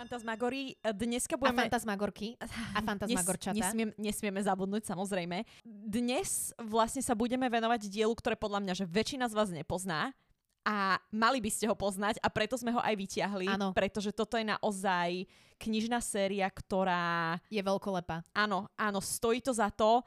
Fantasmagory. Dneska A budeme... fantasmagorky. A fantasmagorčata. Nes, nesmiem, nesmieme zabudnúť, samozrejme. Dnes vlastne sa budeme venovať dielu, ktoré podľa mňa, že väčšina z vás nepozná. A mali by ste ho poznať a preto sme ho aj vyťahli. Áno. Pretože toto je naozaj knižná séria, ktorá... Je veľkolepá. Áno, áno, stojí to za to.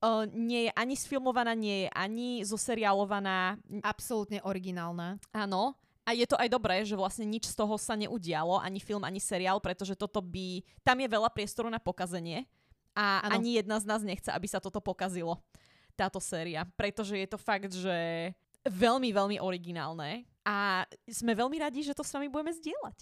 Uh, nie je ani sfilmovaná, nie je ani zoseriálovaná. Absolútne originálna. Áno. A je to aj dobré, že vlastne nič z toho sa neudialo, ani film, ani seriál, pretože toto by... Tam je veľa priestoru na pokazenie a Áno. ani jedna z nás nechce, aby sa toto pokazilo, táto séria. Pretože je to fakt, že veľmi, veľmi originálne a sme veľmi radi, že to s vami budeme zdieľať.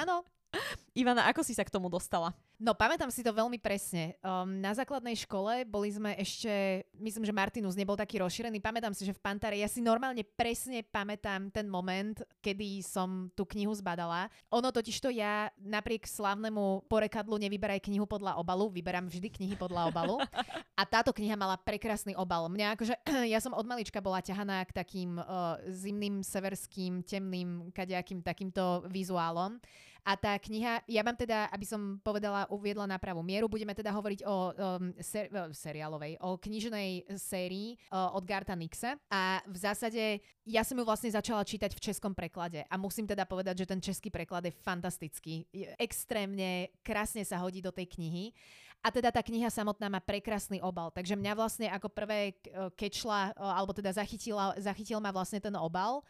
Áno. Ivana, ako si sa k tomu dostala? No pamätám si to veľmi presne. Um, na základnej škole boli sme ešte, myslím, že Martinus nebol taký rozšírený. Pamätám si, že v Pantare, ja si normálne presne pamätám ten moment, kedy som tú knihu zbadala. Ono totiž to ja napriek slávnemu porekadlu nevyberaj knihu podľa obalu, vyberám vždy knihy podľa obalu. A táto kniha mala prekrásny obal. Mňa akože, ja som od malička bola ťahaná k takým uh, zimným, severským, temným, kadejakým takýmto vizuálom. A tá kniha, ja mám teda, aby som povedala, uviedla na pravú mieru, budeme teda hovoriť o um, ser, seriálovej, o knižnej sérii uh, od Garta Nixa. A v zásade ja som ju vlastne začala čítať v českom preklade. A musím teda povedať, že ten český preklad je fantastický. Je extrémne krásne sa hodí do tej knihy. A teda tá kniha samotná má prekrásny obal. Takže mňa vlastne ako prvé uh, kečla, uh, alebo teda zachytila, zachytil ma vlastne ten obal.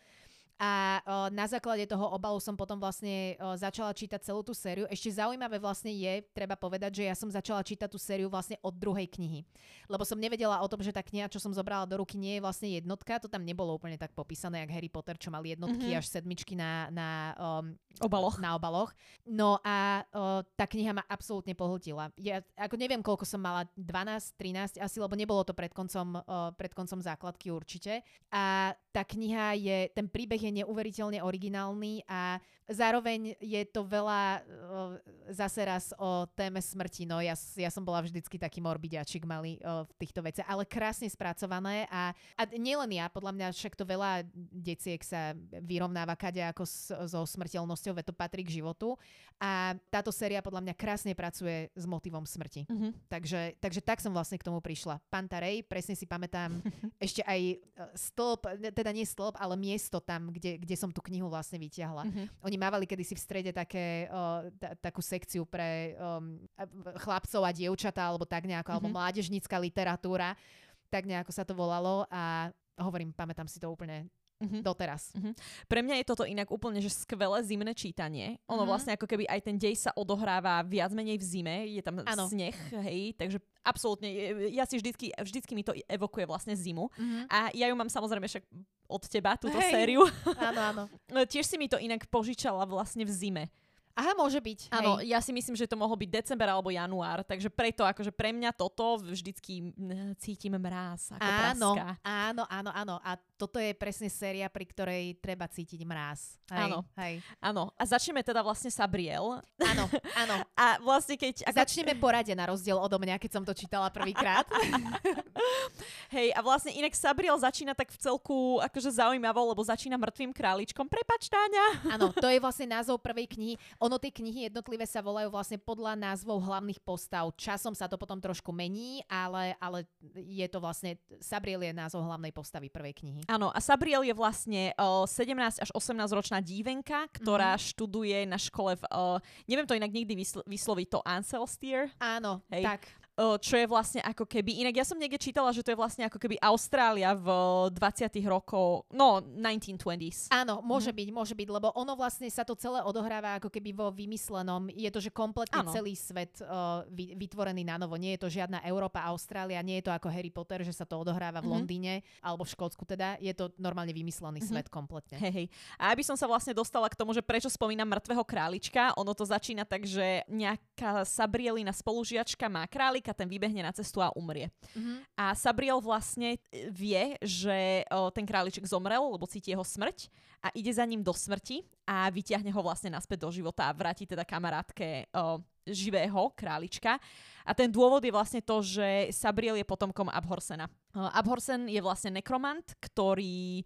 A o, na základe toho obalu som potom vlastne o, začala čítať celú tú sériu. Ešte zaujímavé vlastne je, treba povedať, že ja som začala čítať tú sériu vlastne od druhej knihy. Lebo som nevedela o tom, že tá kniha, čo som zobrala do ruky, nie je vlastne jednotka. To tam nebolo úplne tak popísané, jak Harry Potter, čo mal jednotky Mhm. až sedmičky na, na, um, Obaloch. na obaloch. No a o, tá kniha ma absolútne pohltila. Ja ako neviem, koľko som mala, 12, 13 asi, lebo nebolo to pred koncom, o, pred koncom základky určite. A tá kniha je, ten príbeh je neuveriteľne originálny a zároveň je to veľa o, zase raz o téme smrti. No ja, ja som bola vždycky taký morbidiačik malý o, v týchto veciach, ale krásne spracované a, a nielen ja, podľa mňa však to veľa deciek sa vyrovnáva kade ako s, so smrteľnosťou, veď to patrí k životu. A táto séria podľa mňa krásne pracuje s motivom smrti. Mhm. Takže, takže tak som vlastne k tomu prišla. Pantarej, presne si pamätám ešte aj e, stĺp, teda nie stĺp, ale miesto tam, kde, kde som tú knihu vlastne vyťahla. Mhm. Oni mávali kedysi v strede také, o, ta, takú sekciu pre um, chlapcov a dievčatá, alebo tak nejako, alebo Mhm. mládežnícka literatúra, tak nejako sa to volalo a hovorím, pamätám si to úplne Mhm. doteraz. Pre mňa je toto inak úplne že skvelé zimné čítanie. Ono Mhm. vlastne ako keby aj ten dej sa odohráva viac menej v zime, je tam Áno. sneh, hej, takže absolútne, je- ja si vždycky, vždycky mi to evokuje vlastne zimu. Mhm. A ja ju mám samozrejme však od teba, túto Hej. sériu. Áno, áno. Tiež si mi to inak požičala vlastne v zime. Aha, môže byť. Áno, hej. ja si myslím, že to mohol byť december alebo január, takže preto akože pre mňa toto vždycky cítim mráz ako Áno, praská. áno, áno, áno. A toto je presne séria, pri ktorej treba cítiť mráz. Hej, Áno. Hej. Áno, a začneme teda vlastne Sabriel. Áno, áno. A vlastne keď... Ako, Začneme porade na rozdiel odo mňa, keď som to čítala prvýkrát. Hej, a vlastne inak Sabriel začína tak v celku akože zaujímavo, lebo začína mŕtvým králičkom. Prepač, Táňa. Áno, to je vlastne názov prvej knihy. Ono tie knihy jednotlivé sa volajú vlastne podľa názvov hlavných postav. Časom sa to potom trošku mení, ale, ale je to vlastne... Sabriel je názov hlavnej postavy prvej knihy. Áno, a Sabriel je vlastne uh, 17 až 18 ročná dívenka, ktorá Mhm. študuje na škole v... Uh, neviem to inak nikdy vysl- vysloviť, to Ancelstier, Áno, Hej. tak. Uh, čo je vlastne ako keby... Inak ja som niekde čítala, že to je vlastne ako keby Austrália v 20 rokov... No, 1920s. Áno, môže byť, môže byť, lebo ono vlastne sa to celé odohráva ako keby vo vymyslenom. Je to, že kompletne Áno. celý svet uh, vy, vytvorený na novo. Nie je to žiadna Európa, Austrália, nie je to ako Harry Potter, že sa to odohráva v Mhm. Londýne alebo v Škótsku teda. Je to normálne vymyslený Mhm. svet kompletne. Hej, hej. A aby som sa vlastne dostala k tomu, že prečo spomínam mŕtvého králička, ono to začína tak, že nejaká Sabrielina spolužiačka má králika, ten vybehne na cestu a umrie. Mhm. A Sabriel vlastne e, vie, že o, ten králiček zomrel, lebo cíti jeho smrť a ide za ním do smrti a vyťahne ho vlastne naspäť do života a vráti teda kamarátke o, živého králička. A ten dôvod je vlastne to, že Sabriel je potomkom Abhorsena. Uh, Abhorsen je vlastne nekromant, ktorý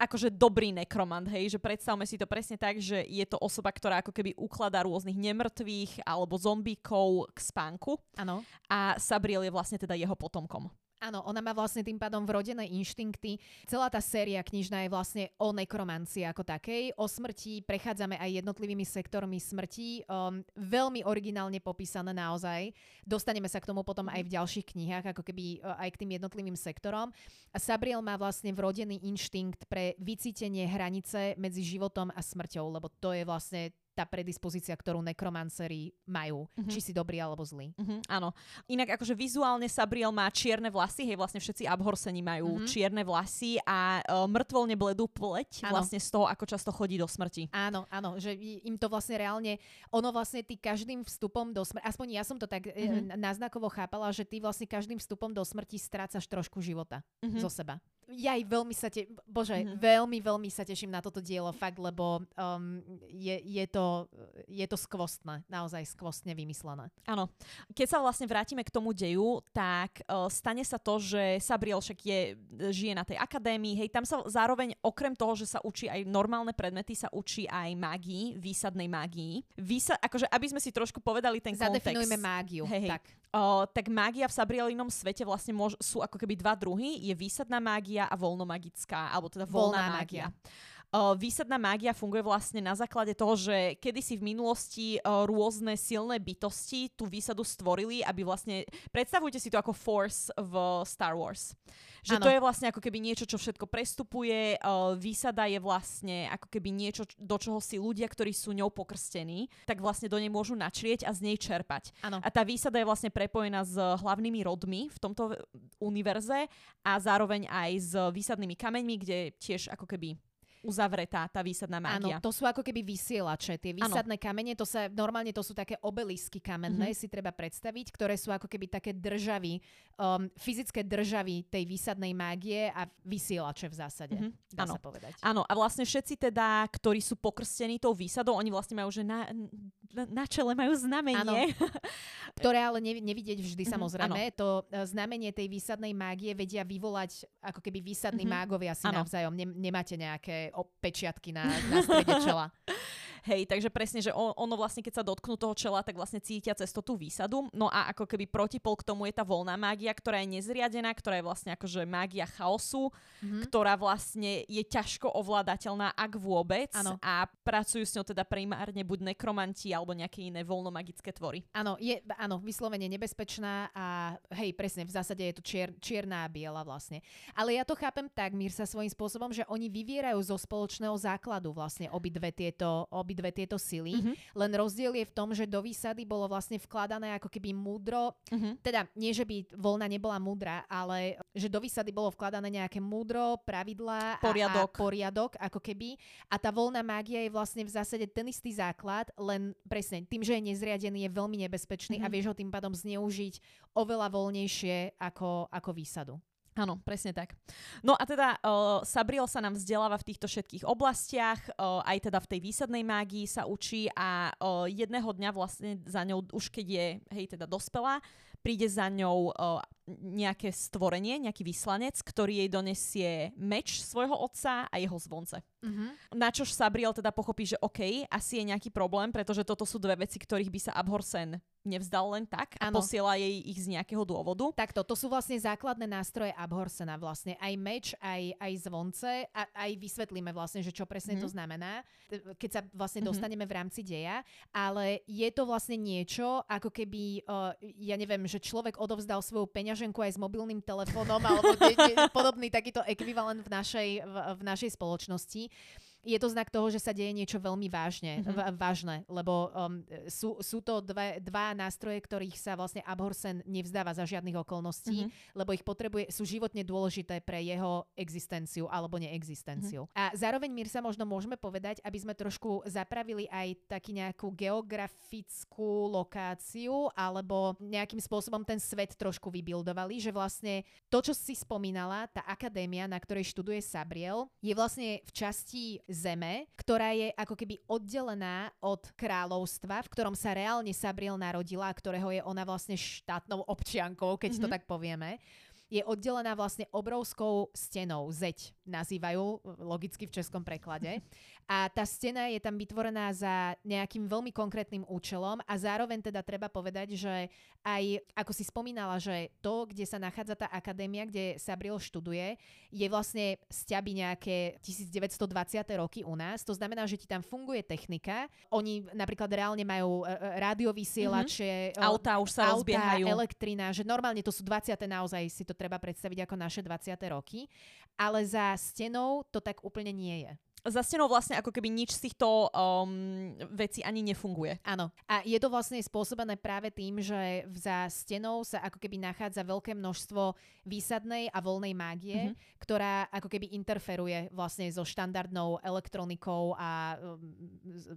akože dobrý nekromant, hej, že predstavme si to presne tak, že je to osoba, ktorá ako keby ukladá rôznych nemrtvých alebo zombíkov k spánku. Áno. A Sabriel je vlastne teda jeho potomkom. Áno, ona má vlastne tým pádom vrodené inštinkty. Celá tá séria knižná je vlastne o nekromancii ako takej. O smrti prechádzame aj jednotlivými sektormi smrti. Um, veľmi originálne popísané naozaj. Dostaneme sa k tomu potom aj v ďalších knihách, ako keby uh, aj k tým jednotlivým sektorom. A Sabriel má vlastne vrodený inštinkt pre vycítenie hranice medzi životom a smrťou, lebo to je vlastne tá predispozícia, ktorú nekromancery majú. Mm-hmm. Či si dobrý alebo zlý. Mm-hmm, áno. Inak akože vizuálne Sabriel má čierne vlasy, hej, vlastne všetci abhorseni majú mm-hmm. čierne vlasy a uh, mŕtvolne bledú pleť áno. vlastne z toho, ako často chodí do smrti. Áno, áno, že im to vlastne reálne, ono vlastne ty každým vstupom do smrti, aspoň ja som to tak mm-hmm. náznakovo chápala, že ty vlastne každým vstupom do smrti strácaš trošku života mm-hmm. zo seba ja aj veľmi sa te, bože, mm-hmm. veľmi, veľmi sa teším na toto dielo, fakt, lebo um, je, je, to, je to skvostné, naozaj skvostne vymyslené. Áno. Keď sa vlastne vrátime k tomu deju, tak uh, stane sa to, že Sabriel však je, žije na tej akadémii, hej, tam sa zároveň okrem toho, že sa učí aj normálne predmety, sa učí aj mágii, výsadnej mágii. Výsa, akože, aby sme si trošku povedali ten kontext. Zadefinujme mágiu, hej, hej. tak. Uh, tak mágia v Sabrielinom svete vlastne môž, sú ako keby dva druhy. Je výsadná mágia a voľnomagická, alebo teda voľná, voľná mágia. mágia. Výsadná mágia funguje vlastne na základe toho, že kedysi v minulosti rôzne silné bytosti tú výsadu stvorili, aby vlastne... Predstavujte si to ako Force v Star Wars. Že ano. to je vlastne ako keby niečo, čo všetko prestupuje. Výsada je vlastne ako keby niečo, do čoho si ľudia, ktorí sú ňou pokrstení, tak vlastne do nej môžu načrieť a z nej čerpať. Ano. A tá výsada je vlastne prepojená s hlavnými rodmi v tomto univerze a zároveň aj s výsadnými kameňmi, kde tiež ako keby uzavretá tá výsadná mágia. Áno, to sú ako keby vysielače. Tie výsadné ano. kamene, to sa, normálne to sú také obelisky kamenné, mm-hmm. si treba predstaviť, ktoré sú ako keby také državy, um, fyzické državy tej výsadnej mágie a vysielače v zásade, mm-hmm. dá ano. sa povedať. Áno, a vlastne všetci teda, ktorí sú pokrstení tou výsadou, oni vlastne majú, že na, na čele majú znamenie. Ktoré ale nevidieť vždy mm-hmm. samozrejme. Ano. To e, znamenie tej výsadnej mágie vedia vyvolať ako keby výsadní mm-hmm. mágovia si ano. navzájom. nemáte nejaké pečiatky na, na strede čela. Hej, takže presne, že on, ono vlastne, keď sa dotknú toho čela, tak vlastne cítia cez to tú výsadu. No a ako keby protipol k tomu je tá voľná mágia, ktorá je nezriadená, ktorá je vlastne akože mágia chaosu, mm-hmm. ktorá vlastne je ťažko ovládateľná, ak vôbec. Ano. A pracujú s ňou teda primárne buď nekromanti alebo nejaké iné voľnomagické tvory. Áno, je, áno, vyslovene nebezpečná a hej, presne, v zásade je to čier, čierna a biela vlastne. Ale ja to chápem tak, sa svojím spôsobom, že oni vyvierajú zo spoločného základu vlastne obidve tieto, obidve tieto sily. Mm-hmm. Len rozdiel je v tom, že do výsady bolo vlastne vkladané ako keby múdro, mm-hmm. teda nie, že by voľna nebola múdra, ale že do výsady bolo vkladané nejaké múdro, pravidlá poriadok. A, a poriadok ako keby. A tá voľná mágia je vlastne v zásade ten istý základ, len presne tým, že je nezriadený, je veľmi nebezpečný mm-hmm. a vieš ho tým pádom zneužiť oveľa voľnejšie ako, ako výsadu. Áno, presne tak. No a teda uh, Sabriel sa nám vzdeláva v týchto všetkých oblastiach, uh, aj teda v tej výsadnej mágii sa učí a uh, jedného dňa vlastne za ňou, už keď je, hej, teda dospelá, príde za ňou uh, nejaké stvorenie, nejaký vyslanec, ktorý jej donesie meč svojho otca a jeho zvonce. Mm-hmm. Na čož Sabriel teda pochopí, že OK, asi je nejaký problém, pretože toto sú dve veci, ktorých by sa Abhorsen nevzdal len tak a ano. posiela jej ich z nejakého dôvodu. Takto, to sú vlastne základné nástroje Abhorsena vlastne. Aj meč, aj, aj zvonce a aj vysvetlíme vlastne, že čo presne mm-hmm. to znamená, keď sa vlastne mm-hmm. dostaneme v rámci deja, ale je to vlastne niečo, ako keby, uh, ja neviem, že človek odovzdal svoju peňaž peňaženku aj s mobilným telefónom alebo ne, ne, podobný takýto ekvivalent v našej, v, v našej spoločnosti je to znak toho, že sa deje niečo veľmi vážne, mm-hmm. vážne, lebo um, sú, sú to dve, dva nástroje, ktorých sa vlastne Abhorsen nevzdáva za žiadnych okolností, mm-hmm. lebo ich potrebuje, sú životne dôležité pre jeho existenciu alebo neexistenciu. Mm-hmm. A zároveň, sa možno môžeme povedať, aby sme trošku zapravili aj taký nejakú geografickú lokáciu alebo nejakým spôsobom ten svet trošku vybildovali, že vlastne to, čo si spomínala, tá akadémia, na ktorej študuje Sabriel, je vlastne v časti zeme, ktorá je ako keby oddelená od kráľovstva, v ktorom sa reálne Sabriel narodila, ktorého je ona vlastne štátnou občiankou, keď mm-hmm. to tak povieme je oddelená vlastne obrovskou stenou, zeď nazývajú logicky v českom preklade. A tá stena je tam vytvorená za nejakým veľmi konkrétnym účelom a zároveň teda treba povedať, že aj ako si spomínala, že to, kde sa nachádza tá akadémia, kde Sabriel študuje, je vlastne sťaby nejaké 1920. roky u nás. To znamená, že ti tam funguje technika. Oni napríklad reálne majú e, e, rádiovysielače, mm-hmm. auta už sa auta, rozbiehajú. elektrina, že normálne to sú 20. naozaj si to treba predstaviť ako naše 20. roky. Ale za stenou to tak úplne nie je za stenou vlastne ako keby nič z týchto um, vecí ani nefunguje. Áno. A je to vlastne spôsobené práve tým, že za stenou sa ako keby nachádza veľké množstvo výsadnej a voľnej mágie, mm-hmm. ktorá ako keby interferuje vlastne so štandardnou elektronikou a um,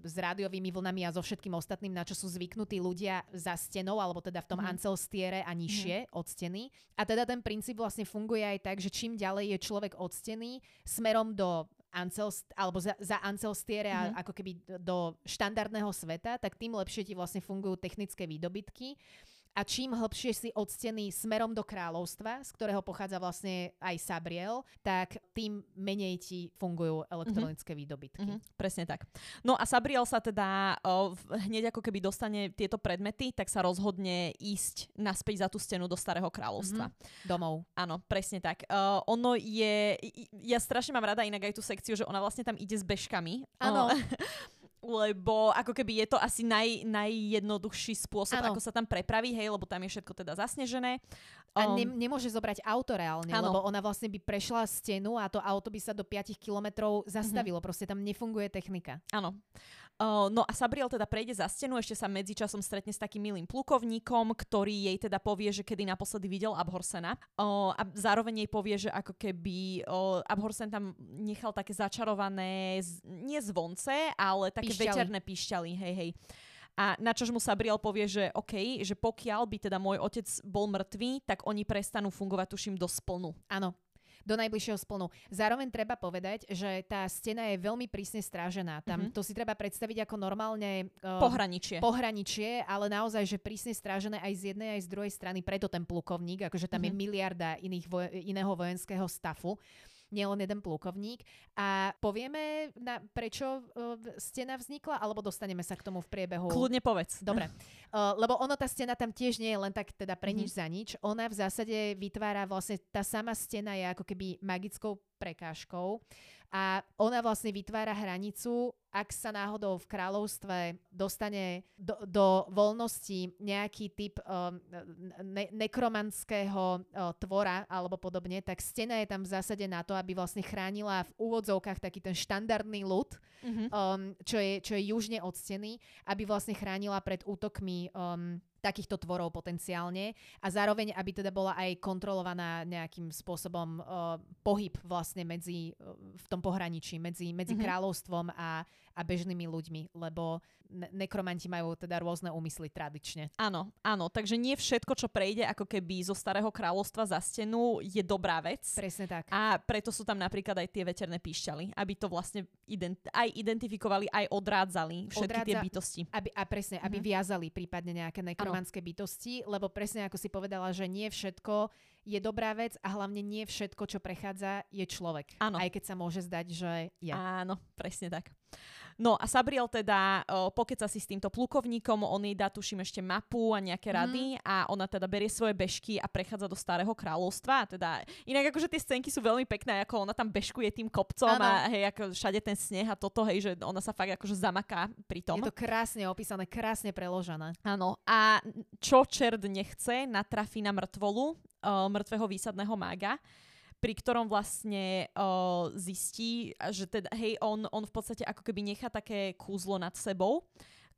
s rádiovými vlnami a so všetkým ostatným, na čo sú zvyknutí ľudia za stenou, alebo teda v tom mm-hmm. ancelstiere a nižšie mm-hmm. od steny. A teda ten princíp vlastne funguje aj tak, že čím ďalej je človek od steny smerom do Ancel, alebo za, za Ancelstiere mm-hmm. ako keby do štandardného sveta, tak tým lepšie ti vlastne fungujú technické výdobytky a čím hlbšie si odstený smerom do kráľovstva, z ktorého pochádza vlastne aj Sabriel, tak tým menej ti fungujú elektronické mm-hmm. výdobytky. Mm-hmm, presne tak. No a Sabriel sa teda o, hneď ako keby dostane tieto predmety, tak sa rozhodne ísť naspäť za tú stenu do Starého kráľovstva. Mm-hmm. Domov. Áno, presne tak. Uh, ono je... Ja strašne mám rada inak aj tú sekciu, že ona vlastne tam ide s bežkami. Áno. lebo ako keby je to asi naj, najjednoduchší spôsob, ano. ako sa tam prepraví, hej, lebo tam je všetko teda zasnežené. Um, a ne, nemôže zobrať auto reálne, ano. lebo ona vlastne by prešla stenu a to auto by sa do 5 kilometrov zastavilo, mm-hmm. proste tam nefunguje technika. Áno. Uh, no a Sabriel teda prejde za stenu, ešte sa medzičasom stretne s takým milým plukovníkom, ktorý jej teda povie, že kedy naposledy videl Abhorsena. Uh, a zároveň jej povie, že ako keby uh, Abhorsen tam nechal také začarované, z, nie zvonce, ale také píšťaly. veterné píšťaly, hej, hej. A na čož mu Sabriel povie, že OK, že pokiaľ by teda môj otec bol mŕtvý, tak oni prestanú fungovať, tuším, do splnu. Áno, do najbližšieho splnu. Zároveň treba povedať, že tá stena je veľmi prísne strážená. Tam mm-hmm. to si treba predstaviť ako normálne uh, pohraničie. pohraničie, ale naozaj, že prísne strážené aj z jednej, aj z druhej strany, preto ten plukovník, akože tam mm-hmm. je mhm. miliarda iných vo- iného vojenského stafu nielen jeden plukovník. A povieme, na, prečo uh, stena vznikla, alebo dostaneme sa k tomu v priebehu? Kľudne povedz. Dobre. Uh, lebo ono, tá stena tam tiež nie je len tak teda pre nič mm-hmm. za nič. Ona v zásade vytvára vlastne, tá sama stena je ako keby magickou prekážkou a ona vlastne vytvára hranicu, ak sa náhodou v kráľovstve dostane do, do voľnosti nejaký typ um, ne- nekromanského uh, tvora alebo podobne, tak stena je tam v zásade na to, aby vlastne chránila v úvodzovkách taký ten štandardný ľud, mm-hmm. um, čo, je, čo je južne od steny, aby vlastne chránila pred útokmi um, takýchto tvorov potenciálne a zároveň, aby teda bola aj kontrolovaná nejakým spôsobom uh, pohyb vlastne medzi, uh, v tom pohraničí, medzi, medzi mm-hmm. kráľovstvom a, a bežnými ľuďmi, lebo ne- nekromanti majú teda rôzne úmysly tradične. Áno, áno, takže nie všetko, čo prejde ako keby zo starého kráľovstva za stenu, je dobrá vec. Presne tak. A preto sú tam napríklad aj tie veterné píšťaly, aby to vlastne ident- aj identifikovali, aj odrádzali všetky Odrádza, tie bytosti. Aby, a presne, aby mm-hmm. viazali prípadne nejaké nekromanské ano. bytosti, lebo presne ako si povedala, že nie všetko je dobrá vec a hlavne nie všetko, čo prechádza, je človek. Áno. Aj keď sa môže zdať, že je. Áno, presne tak. No a Sabriel teda uh, pokeca si s týmto plukovníkom, on jej dá tuším ešte mapu a nejaké mm. rady a ona teda berie svoje bežky a prechádza do Starého kráľovstva. Teda, inak akože tie scénky sú veľmi pekné, ako ona tam bežkuje tým kopcom ano. a hej, ako všade ten sneh a toto, hej, že ona sa fakt akože zamaká pri tom. Je to krásne opísané, krásne preložené. Áno. A čo čert nechce, natrafí na mŕtvolu, uh, mŕtvého výsadného mága pri ktorom vlastne uh, zistí, že teda, hej, on, on v podstate ako keby nechá také kúzlo nad sebou,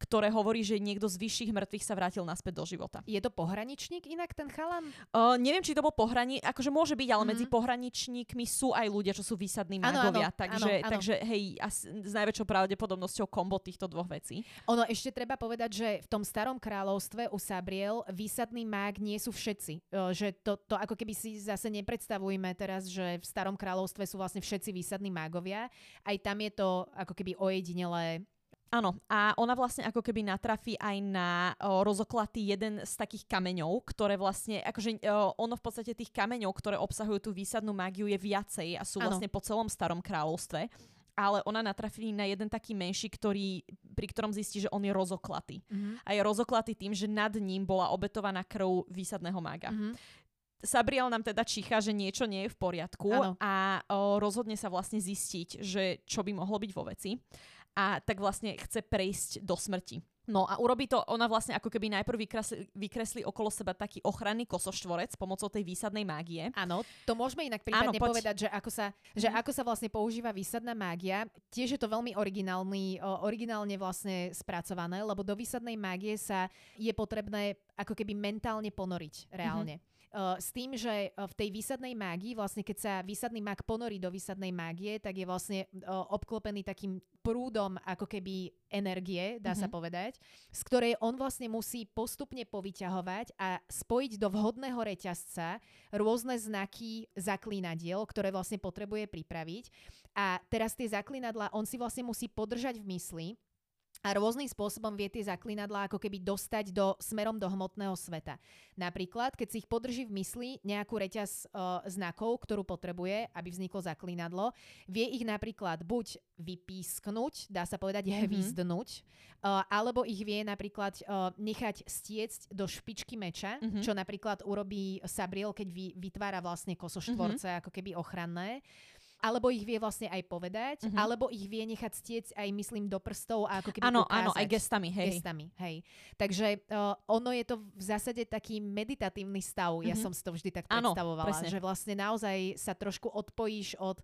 ktoré hovorí, že niekto z vyšších mŕtvych sa vrátil naspäť do života. Je to pohraničník inak ten chalan? Uh, neviem, či to bol pohrani, akože môže byť, ale mm-hmm. medzi pohraničníkmi sú aj ľudia, čo sú výsadní mágovia. Ano, takže, ano, ano. takže hej, asi, s najväčšou pravdepodobnosťou kombo týchto dvoch vecí. Ono ešte treba povedať, že v tom starom kráľovstve u Sabriel výsadný mág nie sú všetci. Že to, to ako keby si zase nepredstavujeme teraz, že v starom kráľovstve sú vlastne všetci výsadní mágovia. Aj tam je to ako keby ojedinelé Áno, a ona vlastne ako keby natrafí aj na o, rozoklatý jeden z takých kameňov, ktoré vlastne, akože o, ono v podstate tých kameňov, ktoré obsahujú tú výsadnú mágiu je viacej a sú ano. vlastne po celom starom kráľovstve ale ona natrafí na jeden taký menší, ktorý, pri ktorom zistí, že on je rozoklatý. Mm-hmm. A je rozoklatý tým, že nad ním bola obetovaná krv výsadného mága. Mm-hmm. Sabriel nám teda čicha, že niečo nie je v poriadku ano. a o, rozhodne sa vlastne zistiť, že čo by mohlo byť vo veci a tak vlastne chce prejsť do smrti. No a urobí to, ona vlastne ako keby najprv vykresli, vykreslí okolo seba taký ochranný kosoštvorec pomocou tej výsadnej mágie. Áno, to môžeme inak prípadne Áno, povedať, že ako, sa, že mm. ako sa vlastne používa výsadná mágia. Tiež je to veľmi originálny, originálne vlastne spracované, lebo do výsadnej mágie sa je potrebné ako keby mentálne ponoriť reálne. Mm-hmm. Uh, s tým, že uh, v tej výsadnej mágii, vlastne keď sa výsadný mag ponorí do výsadnej mágie, tak je vlastne uh, obklopený takým prúdom ako keby energie, dá mm-hmm. sa mhm. povedať, z ktorej on vlastne musí postupne povyťahovať a spojiť do vhodného reťazca rôzne znaky zaklínadiel, ktoré vlastne potrebuje pripraviť. A teraz tie zaklinadla on si vlastne musí podržať v mysli a rôznym spôsobom vie tie zaklinadlá ako keby dostať do, smerom do hmotného sveta. Napríklad, keď si ich podrží v mysli nejakú reťaz uh, znakov, ktorú potrebuje, aby vzniklo zaklinadlo, vie ich napríklad buď vypísknuť, dá sa povedať mm-hmm. hvizdnúť, uh, alebo ich vie napríklad uh, nechať stiecť do špičky meča, mm-hmm. čo napríklad urobí Sabriel, keď vy, vytvára vlastne kosoštvorce mm-hmm. ako keby ochranné alebo ich vie vlastne aj povedať, mm-hmm. alebo ich vie nechať stiec aj, myslím, do prstov a ako keby Áno, áno, aj gestami, hej. Gestami, hej. Takže uh, ono je to v zásade taký meditatívny stav, mm-hmm. ja mhm. som si to vždy tak predstavovala, áno, že vlastne naozaj sa trošku odpojíš od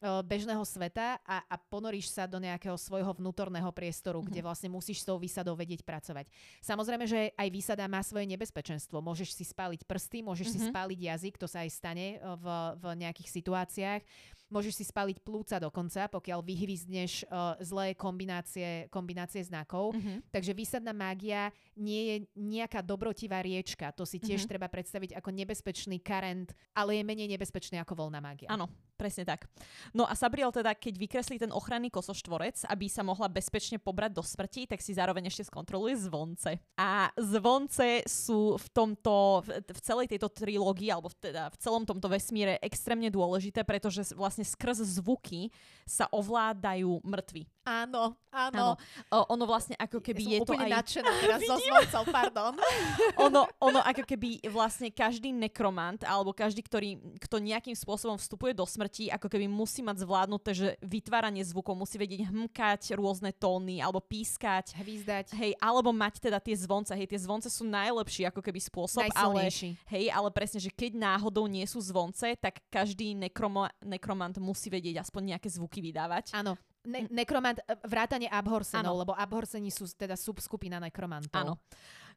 bežného sveta a, a ponoríš sa do nejakého svojho vnútorného priestoru, mm-hmm. kde vlastne musíš s tou výsadou vedieť pracovať. Samozrejme, že aj výsada má svoje nebezpečenstvo. Môžeš si spáliť prsty, môžeš mm-hmm. si mhm. spáliť jazyk, to sa aj stane v, v nejakých situáciách Môžeš si spaliť plúca dokonca, pokiaľ vyhvizdneš uh, zlé kombinácie, kombinácie znakov. Mm-hmm. Takže výsadná mágia nie je nejaká dobrotivá riečka. To si tiež mm-hmm. treba predstaviť ako nebezpečný karent, ale je menej nebezpečný ako voľná mágia. Áno, presne tak. No a Sabriel teda, keď vykreslí ten ochranný kosoštvorec, aby sa mohla bezpečne pobrať do smrti, tak si zároveň ešte skontroluje zvonce. A zvonce sú v tomto, v, v celej tejto trilógii, alebo v, teda v celom tomto vesmíre extrémne dôležité, pretože vlastne vlastne skrz zvuky sa ovládajú mŕtvi. Áno, áno. áno. O, ono vlastne ako keby ja je to aj... nadšená teraz so zvoncov, pardon. ono, ono ako keby vlastne každý nekromant alebo každý, ktorý, kto nejakým spôsobom vstupuje do smrti, ako keby musí mať zvládnuté, že vytváranie zvukov musí vedieť hmkať rôzne tóny alebo pískať. Hvízdať. Hej, alebo mať teda tie zvonce. Hej, tie zvonce sú najlepší ako keby spôsob. Ale, hej, ale presne, že keď náhodou nie sú zvonce, tak každý nekroma, nekromant musí vedieť aspoň nejaké zvuky vydávať. Áno. Ne- nekromant, e, vrátanie abhorsenov, ano. lebo abhorseni sú teda subskupina nekromantov. Áno.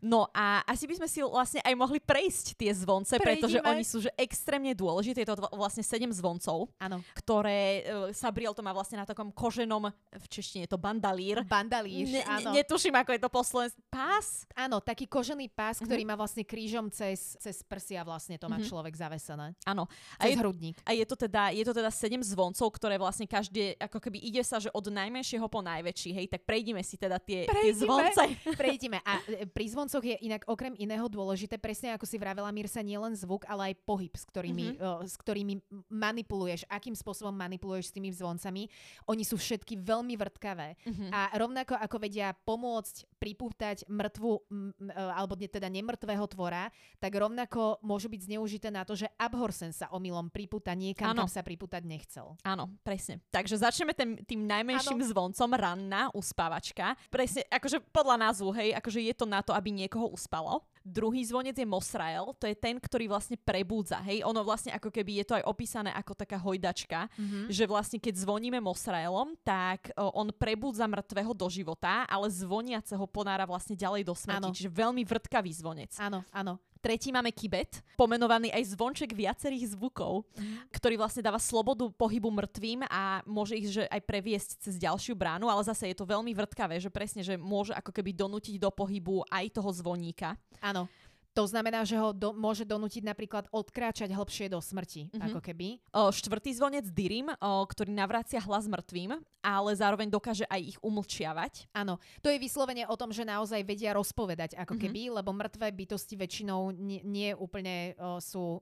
No a asi by sme si vlastne aj mohli prejsť tie zvonce, Prejdime. pretože oni sú že extrémne dôležité. Je to vlastne sedem zvoncov, ano. ktoré uh, Sabriel to má vlastne na takom koženom, v češtine je to bandalír. Bandalír, ne, áno. Netuším, ako je to po Pás? Áno, taký kožený pás, uh-huh. ktorý má vlastne krížom cez, cez prsia vlastne to má uh-huh. človek zavesené. Áno. A cez je, hrudník. A je to, teda, je to teda sedem zvoncov, ktoré vlastne každý, ako keby ide sa, že od najmenšieho po najväčší, hej, tak prejdime si teda tie, tie zvonce. Prejdime. A e, pri zvoncoch tancoch je inak okrem iného dôležité, presne ako si vravela Mirsa, nie len zvuk, ale aj pohyb, s ktorými, mm-hmm. uh, s ktorými manipuluješ, akým spôsobom manipuluješ s tými zvoncami. Oni sú všetky veľmi vrtkavé. Mm-hmm. A rovnako ako vedia pomôcť pripútať mŕtvu, m, m, alebo teda nemrtvého tvora, tak rovnako môžu byť zneužité na to, že Abhorsen sa omylom pripúta niekam, ano. kam sa pripútať nechcel. Áno, presne. Takže začneme tým, tým najmenším ano. zvoncom, ranná uspávačka. Presne, akože podľa názvu, hej, akože je to na to, aby niekoho uspalo. Druhý zvonec je Mosrael, to je ten, ktorý vlastne prebúdza. Hej, ono vlastne ako keby je to aj opísané ako taká hojdačka, mm-hmm. že vlastne keď zvoníme Mosraelom, tak o, on prebúdza mŕtvého do života, ale zvoniaceho ponára vlastne ďalej do smrti. Áno. Čiže veľmi vrtkavý zvonec. Áno, áno. Tretí máme kibet, pomenovaný aj zvonček viacerých zvukov, mm. ktorý vlastne dáva slobodu pohybu mŕtvým a môže ich že aj previesť cez ďalšiu bránu, ale zase je to veľmi vrtkavé, že presne, že môže ako keby donútiť do pohybu aj toho zvoníka. Áno. To znamená, že ho do, môže donútiť napríklad odkráčať hlbšie do smrti, mm-hmm. ako keby. O, štvrtý zvonec Dirim, o, ktorý navrácia hlas mŕtvým, ale zároveň dokáže aj ich umlčiavať. Áno, to je vyslovene o tom, že naozaj vedia rozpovedať, ako mm-hmm. keby, lebo mŕtve bytosti väčšinou nie, nie úplne o, sú o,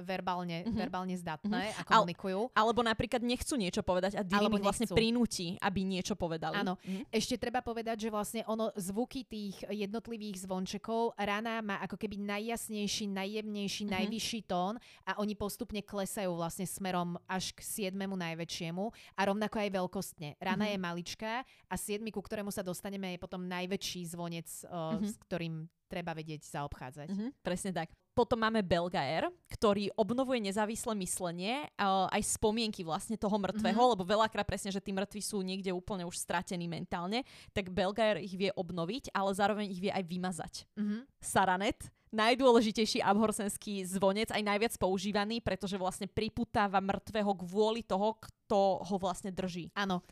verbálne, mm-hmm. verbálne zdatné mm-hmm. a komunikujú. Al, alebo napríklad nechcú niečo povedať a Dirim ich vlastne prinúti, aby niečo povedali. Áno, mm-hmm. ešte treba povedať, že vlastne ono zvuky tých jednotlivých zvončekov rana má ako keby najjasnejší, najjemnejší, mm-hmm. najvyšší tón a oni postupne klesajú vlastne smerom až k siedmemu najväčšiemu a rovnako aj veľkostne. Rana mm-hmm. je maličká a siedmy, ku ktorému sa dostaneme, je potom najväčší zvonec, uh, mm-hmm. s ktorým treba vedieť zaobchádzať. Mm-hmm, presne tak. Potom máme Belgaer, ktorý obnovuje nezávislé myslenie, aj spomienky vlastne toho mŕtvého, mm-hmm. lebo veľakrát presne, že tí mŕtvi sú niekde úplne už stratení mentálne, tak Belgaer ich vie obnoviť, ale zároveň ich vie aj vymazať. Mm-hmm. Saranet, najdôležitejší abhorsenský zvonec, aj najviac používaný, pretože vlastne priputáva mŕtvého kvôli toho, kto ho vlastne drží. Áno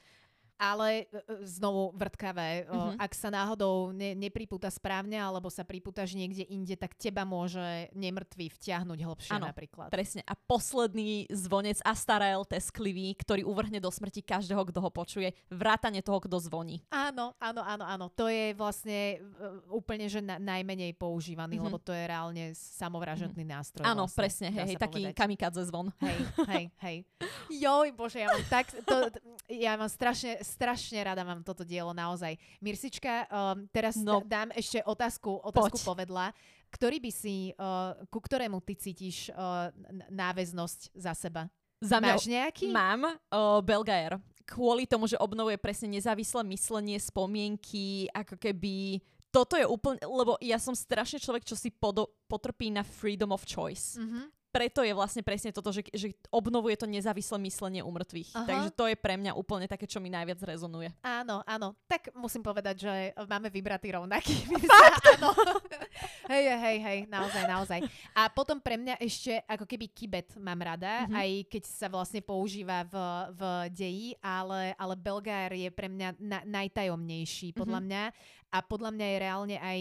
ale e, e, znovu vrtkavé. Mm-hmm. Ak sa náhodou ne, nepripúta správne alebo sa pripútaš niekde inde, tak teba môže nemrtvý vtiahnuť hlbšie ano, napríklad. presne. A posledný zvonec Astarael tesklivý, ktorý uvrhne do smrti každého, kto ho počuje, vrátane toho, kto zvoní. Áno, áno, áno, áno. To je vlastne úplne, že na, najmenej používaný, mm-hmm. lebo to je reálne samovražedný mm-hmm. nástroj. Áno, vlastne, presne, hej, hej taký kamikadze zvon. Hej, hej, hej. Joj, bože, ja mám tak, to, ja mám strašne, strašne rada mám toto dielo naozaj. Mirsička, um, teraz no. dám ešte otázku, otázku Poď. povedla. Ktorý by si, uh, ku ktorému ty cítiš uh, náväznosť za seba? Za Máš nejaký? Mám uh, Belgaer. Kvôli tomu, že obnovuje presne nezávislé myslenie, spomienky, ako keby toto je úplne, lebo ja som strašne človek, čo si podo, potrpí na freedom of choice. Mm-hmm preto je vlastne presne toto, že, že obnovuje to nezávislé myslenie u mŕtvych. Aha. Takže to je pre mňa úplne také, čo mi najviac rezonuje. Áno, áno. Tak musím povedať, že máme vybratý rovnaký. áno. hej, hej, hej, naozaj, naozaj. A potom pre mňa ešte ako keby kibet mám rada, mm-hmm. aj keď sa vlastne používa v, v deji, ale, ale Belgár je pre mňa na, najtajomnejší podľa mm-hmm. mňa a podľa mňa je reálne aj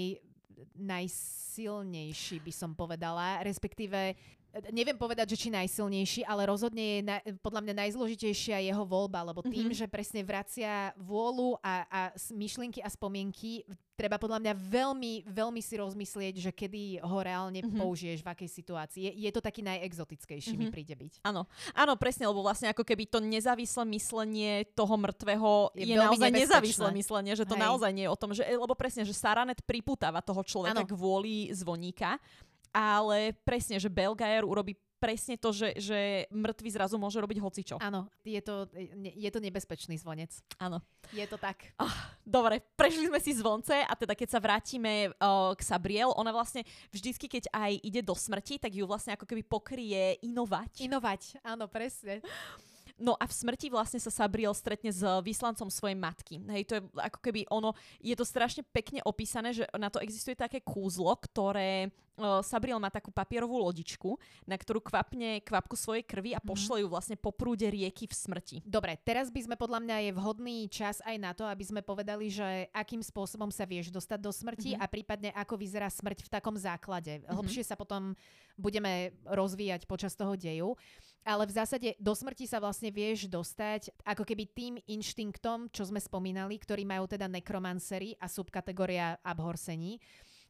najsilnejší, by som povedala, respektíve neviem povedať, že či najsilnejší, ale rozhodne je na, podľa mňa najzložitejšia jeho voľba, lebo tým, mm-hmm. že presne vracia vôľu a, a myšlienky a spomienky, treba podľa mňa veľmi, veľmi si rozmyslieť, že kedy ho reálne mm-hmm. použiješ, v akej situácii. Je, je to taký najexotickejší, mm-hmm. mi príde byť. Áno, áno, presne, lebo vlastne ako keby to nezávislé myslenie toho mŕtvého je, je naozaj nezávislé myslenie, že to Hej. naozaj nie je o tom, že, lebo presne, že Saranet priputáva toho človeka ano. kvôli zvoníka ale presne, že Belgaer urobí presne to, že, že mŕtvy zrazu môže robiť hocičo. Áno, je to, je to nebezpečný zvonec. Áno. Je to tak. Oh, dobre, prešli sme si zvonce a teda keď sa vrátime uh, k Sabriel, ona vlastne vždycky, keď aj ide do smrti, tak ju vlastne ako keby pokrie inovať. Inovať, áno, presne. No a v smrti vlastne sa Sabriel stretne s vyslancom svojej matky. Hej, to je ako keby ono, je to strašne pekne opísané, že na to existuje také kúzlo, ktoré uh, Sabriel má takú papierovú lodičku, na ktorú kvapne kvapku svojej krvi a mhm. pošle ju vlastne po prúde rieky v smrti. Dobre, teraz by sme podľa mňa je vhodný čas aj na to, aby sme povedali, že akým spôsobom sa vieš dostať do smrti mm-hmm. a prípadne ako vyzerá smrť v takom základe. Mm-hmm. Hlbšie sa potom budeme rozvíjať počas toho deju ale v zásade do smrti sa vlastne vieš dostať ako keby tým inštinktom, čo sme spomínali, ktorí majú teda nekromancery a subkategória abhorsení.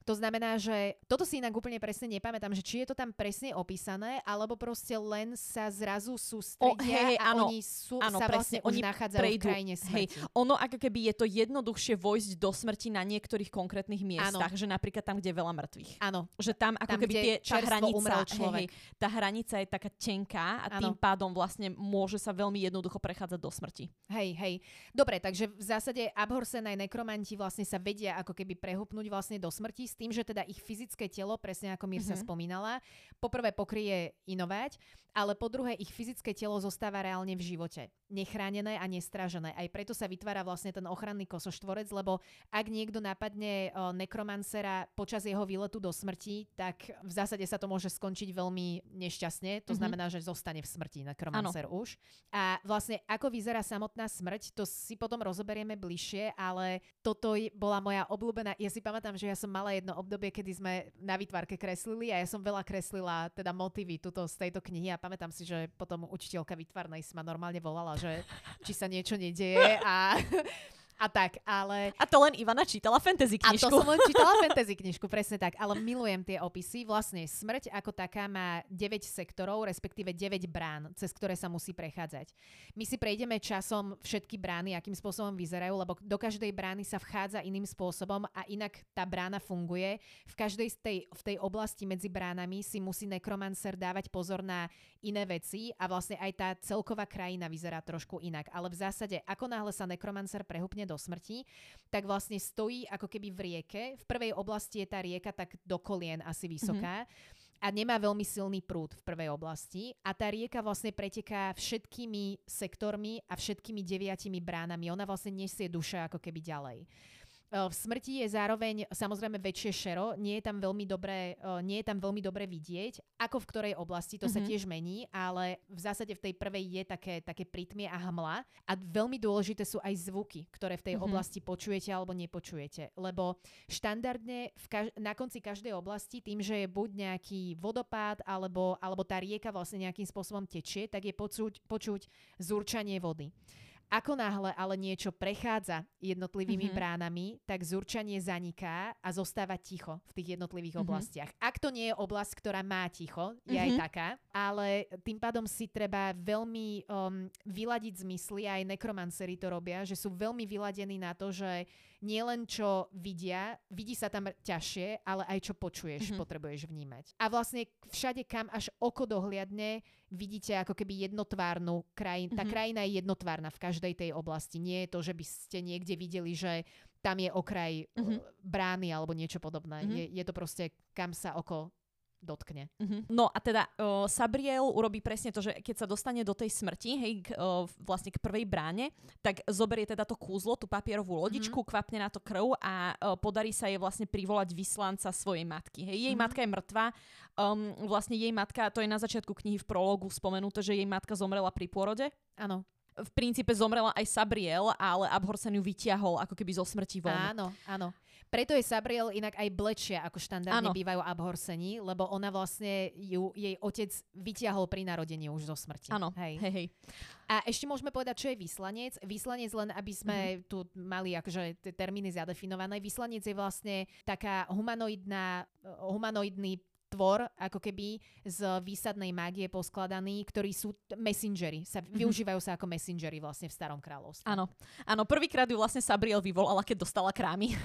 To znamená, že toto si inak úplne presne nepamätám, že či je to tam presne opísané, alebo proste len sa zrazu sústredia o, hej, a áno, oni sú, áno, sa presne, vlastne oni nachádzajú prejdú, v krajine smrti. Hej, ono ako keby je to jednoduchšie vojsť do smrti na niektorých konkrétnych miestach, áno. že napríklad tam, kde je veľa mŕtvych. Áno. Že tam ako tam, keby tie, tá hranica, hej, tá hranica je taká tenká a áno. tým pádom vlastne môže sa veľmi jednoducho prechádzať do smrti. Hej, hej. Dobre, takže v zásade Abhorsen aj nekromanti vlastne sa vedia ako keby prehupnúť vlastne do smrti s tým, že teda ich fyzické telo, presne ako Mirsa mm-hmm. spomínala, poprvé pokrie inovať, ale po druhé ich fyzické telo zostáva reálne v živote. Nechránené a nestražené. Aj preto sa vytvára vlastne ten ochranný kosoštvorec, lebo ak niekto napadne nekromancera počas jeho výletu do smrti, tak v zásade sa to môže skončiť veľmi nešťastne. To mm-hmm. znamená, že zostane v smrti nekromancer už. A vlastne ako vyzerá samotná smrť, to si potom rozoberieme bližšie, ale toto bola moja obľúbená. Ja si pamätám, že ja som mala jedno obdobie, kedy sme na výtvarke kreslili a ja som veľa kreslila teda motivy tuto z tejto knihy a pamätám si, že potom učiteľka výtvarnej si ma normálne volala, že či sa niečo nedieje a a tak, ale... A to len Ivana čítala fantasy knižku. A to som len čítala fantasy knižku, presne tak. Ale milujem tie opisy. Vlastne smrť ako taká má 9 sektorov, respektíve 9 brán, cez ktoré sa musí prechádzať. My si prejdeme časom všetky brány, akým spôsobom vyzerajú, lebo do každej brány sa vchádza iným spôsobom a inak tá brána funguje. V každej z tej, v tej oblasti medzi bránami si musí nekromancer dávať pozor na iné veci a vlastne aj tá celková krajina vyzerá trošku inak. Ale v zásade, ako náhle sa nekromancer prehupne do smrti, tak vlastne stojí ako keby v rieke. V prvej oblasti je tá rieka tak do kolien asi vysoká. Mm-hmm a nemá veľmi silný prúd v prvej oblasti a tá rieka vlastne preteká všetkými sektormi a všetkými deviatimi bránami. Ona vlastne nesie duša ako keby ďalej. V smrti je zároveň samozrejme väčšie šero, nie je tam veľmi dobré, nie je tam veľmi dobre vidieť, ako v ktorej oblasti, to mm-hmm. sa mhm. tiež mení, ale v zásade v tej prvej je také, také pritmie a hmla a veľmi dôležité sú aj zvuky, ktoré v tej mm-hmm. oblasti počujete alebo nepočujete, lebo štandardne v kaž- na konci každej oblasti tým, že je buď nejaký vodopád alebo, alebo tá rieka vlastne nejakým spôsobom tečie, tak je počuť, počuť zurčanie vody. Ako náhle ale niečo prechádza jednotlivými mm-hmm. bránami, tak zurčanie zaniká a zostáva ticho v tých jednotlivých mm-hmm. oblastiach. Ak to nie je oblasť, ktorá má ticho, je mm-hmm. aj taká, ale tým pádom si treba veľmi um, vyladiť zmysly, aj nekromancery to robia, že sú veľmi vyladení na to, že nielen čo vidia, vidí sa tam ťažšie, ale aj čo počuješ, mm-hmm. potrebuješ vnímať. A vlastne všade, kam až oko dohliadne, vidíte ako keby jednotvárnu krajinu. Mm-hmm. Tá krajina je jednotvárna v každej tej oblasti. Nie je to, že by ste niekde videli, že tam je okraj mm-hmm. brány alebo niečo podobné. Mm-hmm. Je, je to proste, kam sa oko dotkne. Mm-hmm. No a teda uh, Sabriel urobí presne to, že keď sa dostane do tej smrti, hej, k, uh, vlastne k prvej bráne, tak zoberie teda to kúzlo, tú papierovú lodičku, mm-hmm. kvapne na to krv a uh, podarí sa jej vlastne privolať vyslanca svojej matky. Hej, jej mm-hmm. matka je mŕtva, um, vlastne jej matka, to je na začiatku knihy v prologu spomenuté, že jej matka zomrela pri pôrode. Áno v princípe zomrela aj Sabriel, ale Abhorsen ju vyťahol ako keby zo smrti von. Áno, áno. Preto je Sabriel inak aj blečia, ako štandardne ano. bývajú abhorsení, lebo ona vlastne ju, jej otec vyťahol pri narodení už zo smrti. Áno, hej. hej, hej. A ešte môžeme povedať, čo je vyslanec. Vyslanec len, aby sme mm-hmm. tu mali akože termíny zadefinované. Vyslanec je vlastne taká humanoidná, humanoidný tvor, ako keby z výsadnej mágie poskladaný, ktorí sú messengery. Sa, mm-hmm. Využívajú sa ako messengery vlastne v Starom kráľovstve. Áno. Áno, prvýkrát ju vlastne Sabriel vyvolala, keď dostala krámy.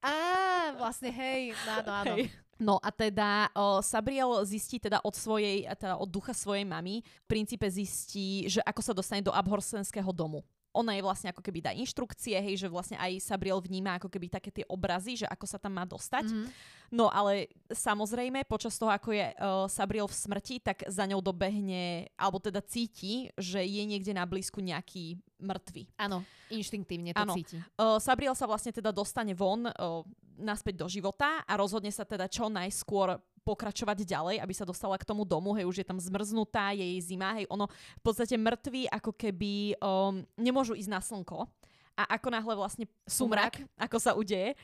Á, vlastne, hej, áno, áno. Hej. No a teda o, Sabriel zistí teda od svojej, teda od ducha svojej mamy, v princípe zistí, že ako sa dostane do abhorsenského domu ona je vlastne ako keby dá inštrukcie, hej, že vlastne aj Sabriel vníma ako keby také tie obrazy, že ako sa tam má dostať. Mm-hmm. No ale samozrejme, počas toho, ako je uh, Sabriel v smrti, tak za ňou dobehne, alebo teda cíti, že je niekde na blízku nejaký mŕtvy. Áno, inštinktívne to ano. cíti. Uh, Sabriel sa vlastne teda dostane von uh, naspäť do života a rozhodne sa teda čo najskôr pokračovať ďalej, aby sa dostala k tomu domu, hej, už je tam zmrznutá, je jej zima, hej, ono v podstate mŕtvi ako keby um, nemôžu ísť na slnko a ako náhle vlastne sumrak, ako sa udeje,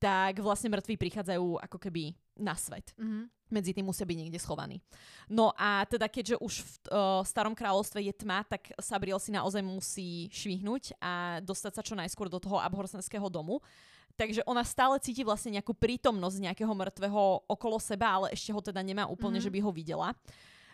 tak vlastne mŕtvi prichádzajú ako keby na svet. Mm-hmm. Medzi tým musia byť niekde schovaní. No a teda keďže už v uh, Starom kráľovstve je tma, tak Sabriel si naozaj musí švihnúť a dostať sa čo najskôr do toho abhorsenského domu. Takže ona stále cíti vlastne nejakú prítomnosť nejakého mŕtvého okolo seba, ale ešte ho teda nemá úplne, mm-hmm. že by ho videla.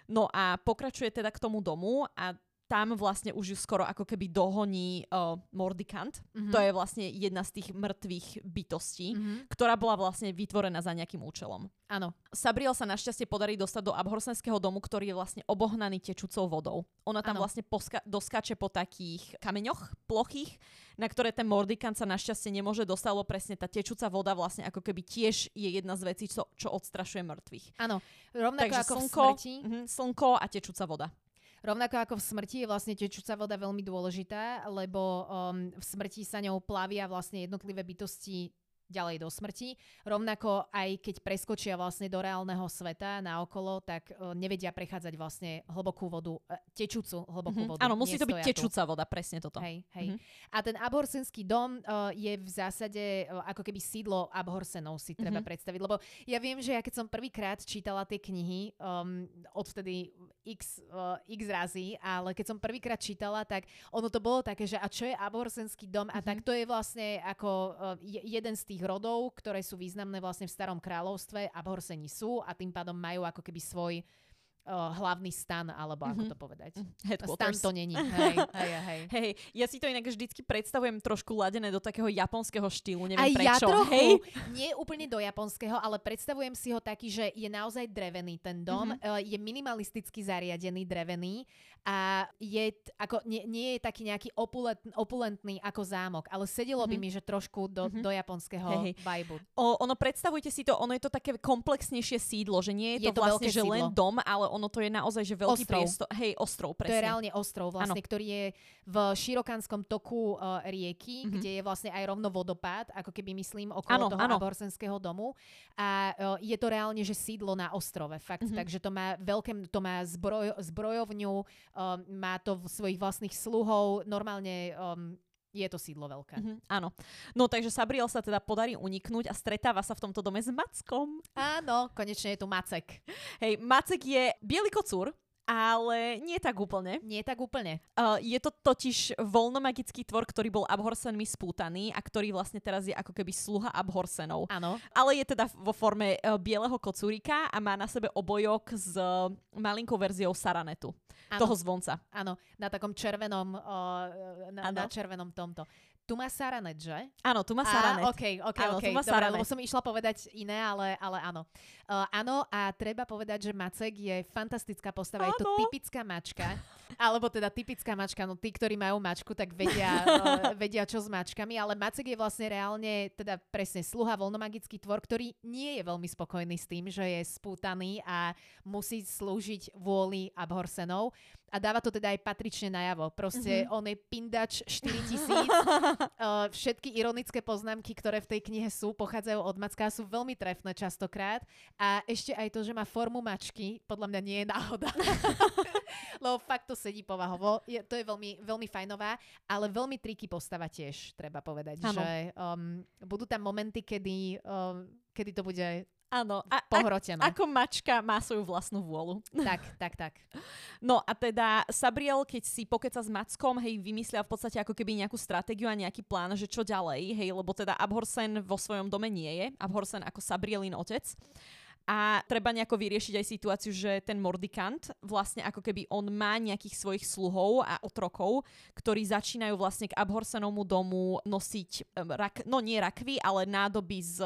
No a pokračuje teda k tomu domu a tam vlastne už ju skoro ako keby dohoní uh, Mordikant. Mm-hmm. To je vlastne jedna z tých mŕtvych bytostí, mm-hmm. ktorá bola vlastne vytvorená za nejakým účelom. Áno. Sabriel sa našťastie podarí dostať do Abhorsenského domu, ktorý je vlastne obohnaný tečúcou vodou. Ona tam ano. vlastne poska- doskače po takých kameňoch plochých, na ktoré ten Mordikant sa našťastie nemôže dostať, lebo presne tá tečúca voda vlastne ako keby tiež je jedna z vecí, čo, čo odstrašuje mŕtvych. Áno, rovnako Takže ako slnko, v smrti. Mm, slnko a tečúca voda. Rovnako ako v smrti je vlastne tečúca voda veľmi dôležitá, lebo um, v smrti sa ňou plavia vlastne jednotlivé bytosti ďalej do smrti. Rovnako aj keď preskočia vlastne do reálneho sveta na okolo, tak uh, nevedia prechádzať vlastne hlbokú vodu, uh, tečúcu hlbokú mm-hmm. vodu. Áno, musí to byť tečúca voda, presne toto. Hej, hej. Mm-hmm. A ten Abhorsenský dom uh, je v zásade uh, ako keby sídlo Abhorsenov si treba mm-hmm. predstaviť, lebo ja viem, že ja keď som prvýkrát čítala tie knihy, um, odvtedy x, uh, x razy, ale keď som prvýkrát čítala, tak ono to bolo také, že a čo je Abhorsenský dom? Mm-hmm. A tak to je vlastne ako uh, jeden z tých tých rodov, ktoré sú významné vlastne v Starom kráľovstve a Borseni sú a tým pádom majú ako keby svoj uh, hlavný stan, alebo mm-hmm. ako mhm. to povedať. Mhm. Stan to není. Hej, hej, hej. hej, ja si to inak vždycky predstavujem trošku ladené do takého japonského štýlu, neviem Aj prečo. ja trochu, hej? nie úplne do japonského, ale predstavujem si ho taký, že je naozaj drevený ten dom, mm-hmm. uh, je minimalisticky zariadený, drevený a je, t- ako, nie, nie je taký nejaký opulent, opulentný ako zámok, ale sedelo mm-hmm. by mi, že trošku do, mm-hmm. do japonského hey, hey. vibe. O, ono, predstavujte si to, ono je to také komplexnejšie sídlo, že nie je, je to, to vlastne, že sídlo. len dom, ale ono to je naozaj, že veľký ostrov. priestor. Hej, ostrov, presne. To je reálne ostrov, vlastne, ano. ktorý je v širokánskom toku uh, rieky, mm-hmm. kde je vlastne aj rovno vodopád, ako keby myslím, okolo ano, toho ano. Aborsenského domu. A uh, je to reálne, že sídlo na ostrove, fakt. Mm-hmm. Takže to má veľké, to má zbroj, zbrojovňu, um, má to svojich vlastných sluhov, normálne um, je to sídlo veľké. Mm-hmm, áno. No takže Sabriel sa teda podarí uniknúť a stretáva sa v tomto dome s Mackom. Áno, konečne je tu Macek. Hej, Macek je biely kocúr, ale nie tak úplne. Nie tak úplne. Uh, je to totiž voľnomagický tvor, ktorý bol Abhorsenmi spútaný a ktorý vlastne teraz je ako keby sluha Abhorsenov. Áno. Ale je teda vo forme uh, bieleho kocúrika a má na sebe obojok s uh, malinkou verziou Saranetu. Ano. Toho zvonca. Áno, na takom červenom, uh, na, na červenom tomto. Tu má Saranet, že? Áno, tu má Saranet. OK, OK, áno, OK. Dobre, lebo som išla povedať iné, ale, ale áno. Uh, áno, a treba povedať, že Macek je fantastická postava. Áno. Je to typická mačka. Alebo teda typická mačka. No tí, ktorí majú mačku, tak vedia, uh, vedia čo s mačkami. Ale Macek je vlastne reálne, teda presne sluha, voľnomagický tvor, ktorý nie je veľmi spokojný s tým, že je spútaný a musí slúžiť vôli Abhorsenov a dáva to teda aj patrične najavo. Proste mm-hmm. on je pindač 4000. uh, všetky ironické poznámky, ktoré v tej knihe sú, pochádzajú od Macka sú veľmi trefné častokrát. A ešte aj to, že má formu mačky, podľa mňa nie je náhoda. Lebo fakt to sedí povahovo. Je, to je veľmi, veľmi fajnová, ale veľmi triky postava tiež, treba povedať. Ano. Že um, budú tam momenty, kedy, um, kedy to bude Áno. A, pohrotené. A, ako mačka má svoju vlastnú vôľu. Tak, tak, tak. No a teda Sabriel, keď si pokeca s Mackom, hej, vymyslia v podstate ako keby nejakú stratégiu a nejaký plán, že čo ďalej, hej, lebo teda Abhorsen vo svojom dome nie je. Abhorsen ako Sabrielin otec. A treba nejako vyriešiť aj situáciu, že ten Mordikant, vlastne ako keby on má nejakých svojich sluhov a otrokov, ktorí začínajú vlastne k Abhorsenovmu domu nosiť, rak, no nie rakvy, ale nádoby z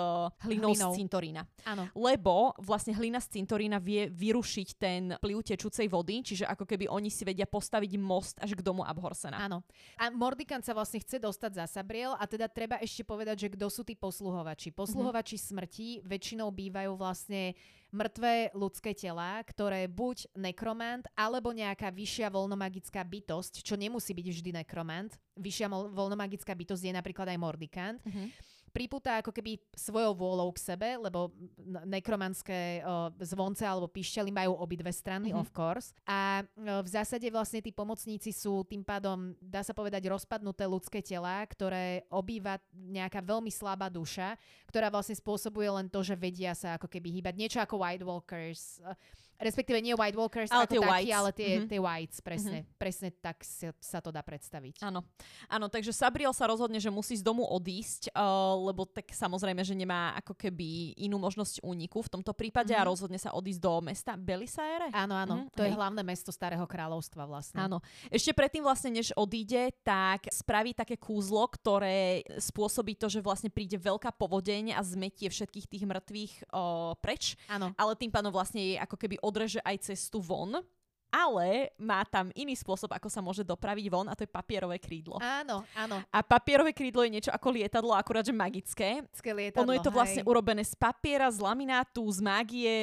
hlinou, hlinou. z cintorína. Áno. Lebo vlastne hlina z cintorína vie vyrušiť ten pliv tečúcej vody, čiže ako keby oni si vedia postaviť most až k domu Abhorsena. Áno. A Mordikant sa vlastne chce dostať za Sabriel a teda treba ešte povedať, že kto sú tí posluhovači. Posluhovači mm-hmm. smrti väčšinou bývajú vlastne mŕtve ľudské tela, ktoré buď nekromant alebo nejaká vyššia voľnomagická bytosť, čo nemusí byť vždy nekromant. Vyššia voľnomagická bytosť je napríklad aj mordikant. Mm-hmm pripúta ako keby svojou vôľou k sebe, lebo nekromanské uh, zvonce alebo píšťaly majú obidve strany, mm-hmm. of course. A uh, v zásade vlastne tí pomocníci sú tým pádom, dá sa povedať, rozpadnuté ľudské tela, ktoré obýva nejaká veľmi slabá duša, ktorá vlastne spôsobuje len to, že vedia sa ako keby hýbať. Niečo ako White Walkers. Uh, Respektíve nie White Walkers Ale ako tie whites. ale tie, Mhm. tie Whites, presne. Presne tak sa, sa to dá predstaviť. Áno. Áno, takže Sabriel sa rozhodne, že musí z domu odísť, uh, lebo tak samozrejme, že nemá ako keby inú možnosť úniku v tomto prípade a Mhm. rozhodne sa odísť do mesta Belisaire. Áno, áno. Mhm, To je hlavné mesto Starého kráľovstva vlastne. Áno. Ešte predtým vlastne, než odíde, tak spraví také kúzlo, ktoré spôsobí to, že vlastne príde veľká povodeň a zmetie všetkých tých mŕtvych o, preč, Áno. ale tým pádom vlastne jej ako keby odreže aj cestu von. Ale má tam iný spôsob, ako sa môže dopraviť von a to je papierové krídlo. Áno, áno. A papierové krídlo je niečo ako lietadlo, akurát že magické. Cké lietadlo, ono je to vlastne hej. urobené z papiera, z laminátu, z mágie,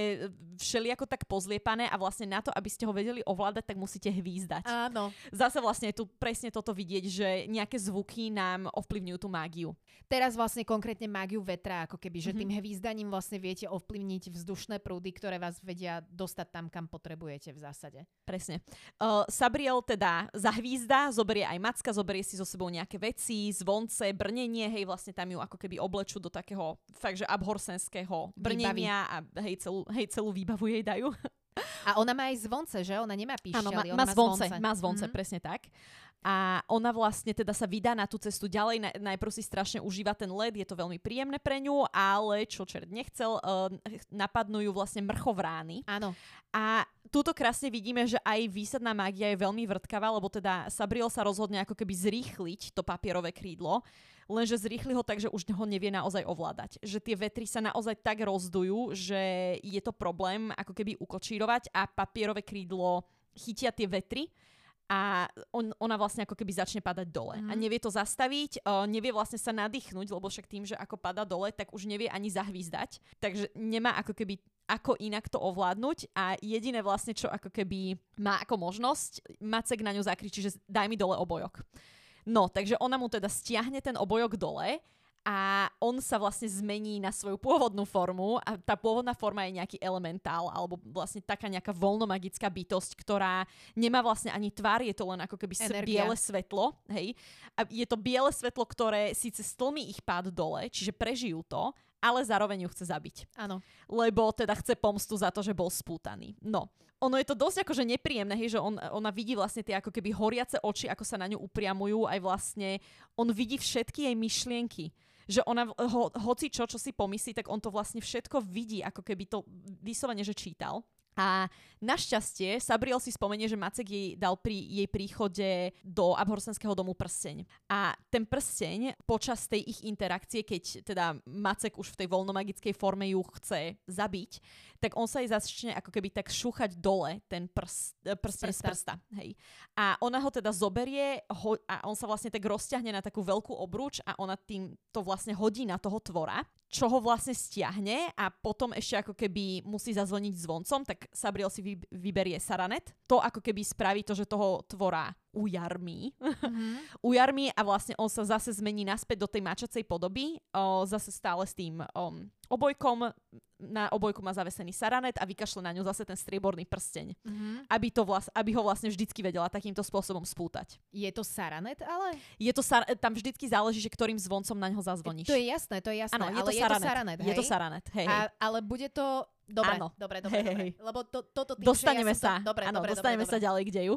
všelijako tak pozliepané a vlastne na to, aby ste ho vedeli ovládať, tak musíte hvízdať. Áno. Zase vlastne tu presne toto vidieť, že nejaké zvuky nám ovplyvňujú tú mágiu. Teraz vlastne konkrétne mágiu vetra, ako keby, že Mhm. tým hvízdaním vlastne viete ovplyvniť vzdušné prúdy, ktoré vás vedia dostať tam, kam potrebujete v zásade. Presne. Uh, Sabriel teda zahvízda, zoberie aj Macka, zoberie si so sebou nejaké veci, zvonce, brnenie, hej, vlastne tam ju ako keby oblečú do takého fakt, že abhorsenského brnenia a hej celú, hej, celú výbavu jej dajú. A ona má aj zvonce, že? Ona nemá píšťaly, Áno, má, má zvonce, má zvonce, Mhm. presne tak. A ona vlastne teda sa vydá na tú cestu ďalej. Na, najprv si strašne užíva ten led, je to veľmi príjemné pre ňu, ale čo čert nechcel, uh, napadnú ju vlastne mrchovrány. Áno. A túto krásne vidíme, že aj výsadná mágia je veľmi vrtkavá, lebo teda Sabriel sa rozhodne ako keby zrýchliť to papierové krídlo, lenže zrýchli ho tak, že už ho nevie naozaj ovládať. Že tie vetry sa naozaj tak rozdujú, že je to problém ako keby ukočírovať a papierové krídlo chytia tie vetry a on, ona vlastne ako keby začne padať dole. Mhm. A nevie to zastaviť, uh, nevie vlastne sa nadýchnuť, lebo však tým, že ako pada dole, tak už nevie ani zahvízdať. Takže nemá ako keby ako inak to ovládnuť a jediné vlastne, čo ako keby má ako možnosť, Macek na ňu zakričí, že daj mi dole obojok. No, takže ona mu teda stiahne ten obojok dole a on sa vlastne zmení na svoju pôvodnú formu a tá pôvodná forma je nejaký elementál alebo vlastne taká nejaká voľnomagická bytosť, ktorá nemá vlastne ani tvár, je to len ako keby Energia. biele svetlo, hej. A je to biele svetlo, ktoré síce stlmí ich pád dole, čiže prežijú to, ale zároveň ju chce zabiť Áno. lebo teda chce pomstu za to, že bol spútaný. No. Ono je to dosť akože nepríjemné, hej, že on, ona vidí vlastne tie ako keby horiace oči, ako sa na ňu upriamujú, aj vlastne on vidí všetky jej myšlienky. Že ona, ho, hoci čo, čo si pomyslí, tak on to vlastne všetko vidí, ako keby to vyslovene, že čítal. A našťastie Sabriel si spomenie, že Macek jej dal pri jej príchode do abhorsenského domu prsteň. A ten prsteň počas tej ich interakcie, keď teda Macek už v tej voľnomagickej forme ju chce zabiť, tak on sa jej začne ako keby tak šúchať dole ten prst, e, prsteň z prsta. prsta. Hej. A ona ho teda zoberie ho, a on sa vlastne tak rozťahne na takú veľkú obruč a ona tým to vlastne hodí na toho tvora, čo ho vlastne stiahne a potom ešte ako keby musí zazvoniť zvoncom, tak Sabriel si vy, vyberie Saranet. To ako keby spraví to, že toho tvora ujarmí. Mhm. ujarmí a vlastne on sa zase zmení naspäť do tej mačacej podoby, o, zase stále s tým o, obojkom. Na obojku má zavesený Saranet a vykašle na ňu zase ten strieborný prsteň. Mhm. Aby, to vlast, aby ho vlastne vždycky vedela takýmto spôsobom spútať. Je to Saranet, ale? Je to sar- tam vždycky záleží, že ktorým zvoncom na ňo zazvoníš. To je jasné, to je jasné. Áno, je ale to je Saranet. to Saranet, Je to hej? Saranet, hej, hej. A, ale bude to... Dobre, Áno. dobre, dobre, dobre. Lebo to, toto tým, Dostaneme ja sa, to... Dobre, áno, dobre, dostaneme dobre, sa dobre. ďalej k deju.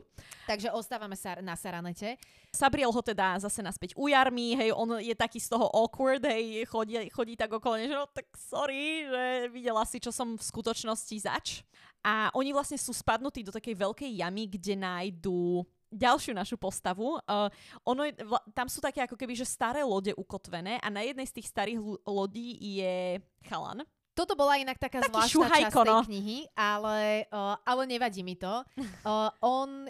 Takže ostávame sa na Saranete. Sabriel ho teda zase naspäť ujarmí, hej, on je taký z toho awkward, hej, chodí, chodí tak okolo, že no tak sorry, že videla si, čo som v skutočnosti zač. A oni vlastne sú spadnutí do takej veľkej jamy, kde nájdú ďalšiu našu postavu. Uh, ono je, vla, tam sú také ako keby, že staré lode ukotvené a na jednej z tých starých lodí je chalan. Toto bola inak taká Taký zvláštna šuhajko, časť tej no. knihy, ale, uh, ale nevadí mi to. Uh, on,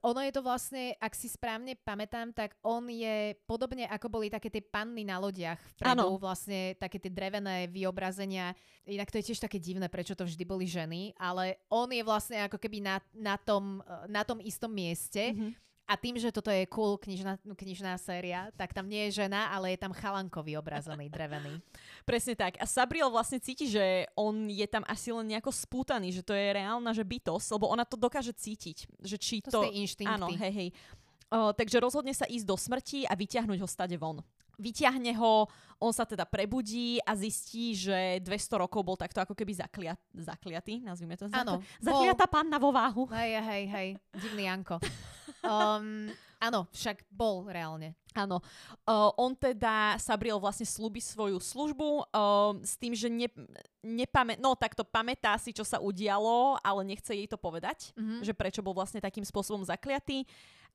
ono je to vlastne, ak si správne pamätám, tak on je podobne ako boli také tie panny na lodiach vpredu, Áno. vlastne také tie drevené vyobrazenia. Inak to je tiež také divné, prečo to vždy boli ženy, ale on je vlastne ako keby na, na, tom, uh, na tom istom mieste. Mhm. A tým, že toto je cool knižná, knižná séria, tak tam nie je žena, ale je tam chalanko vyobrazený, drevený. Presne tak. A Sabriel vlastne cíti, že on je tam asi len nejako spútaný, že to je reálna že bytosť, lebo ona to dokáže cítiť. Že či To, to... inštinkty. Áno, hej, hej. Uh, takže rozhodne sa ísť do smrti a vyťahnuť ho stade von. vyťahne ho, on sa teda prebudí a zistí, že 200 rokov bol takto ako keby zakliat, zakliatý, nazvime to. Áno. Zakliatá panna vo váhu. Hej, hej, hej, divný Janko. Um, áno, však bol reálne. Áno. Uh, on teda, Sabriel vlastne slúbi svoju službu uh, s tým, že ne, nepamä, no takto pamätá si, čo sa udialo, ale nechce jej to povedať, mm-hmm. že prečo bol vlastne takým spôsobom zakliatý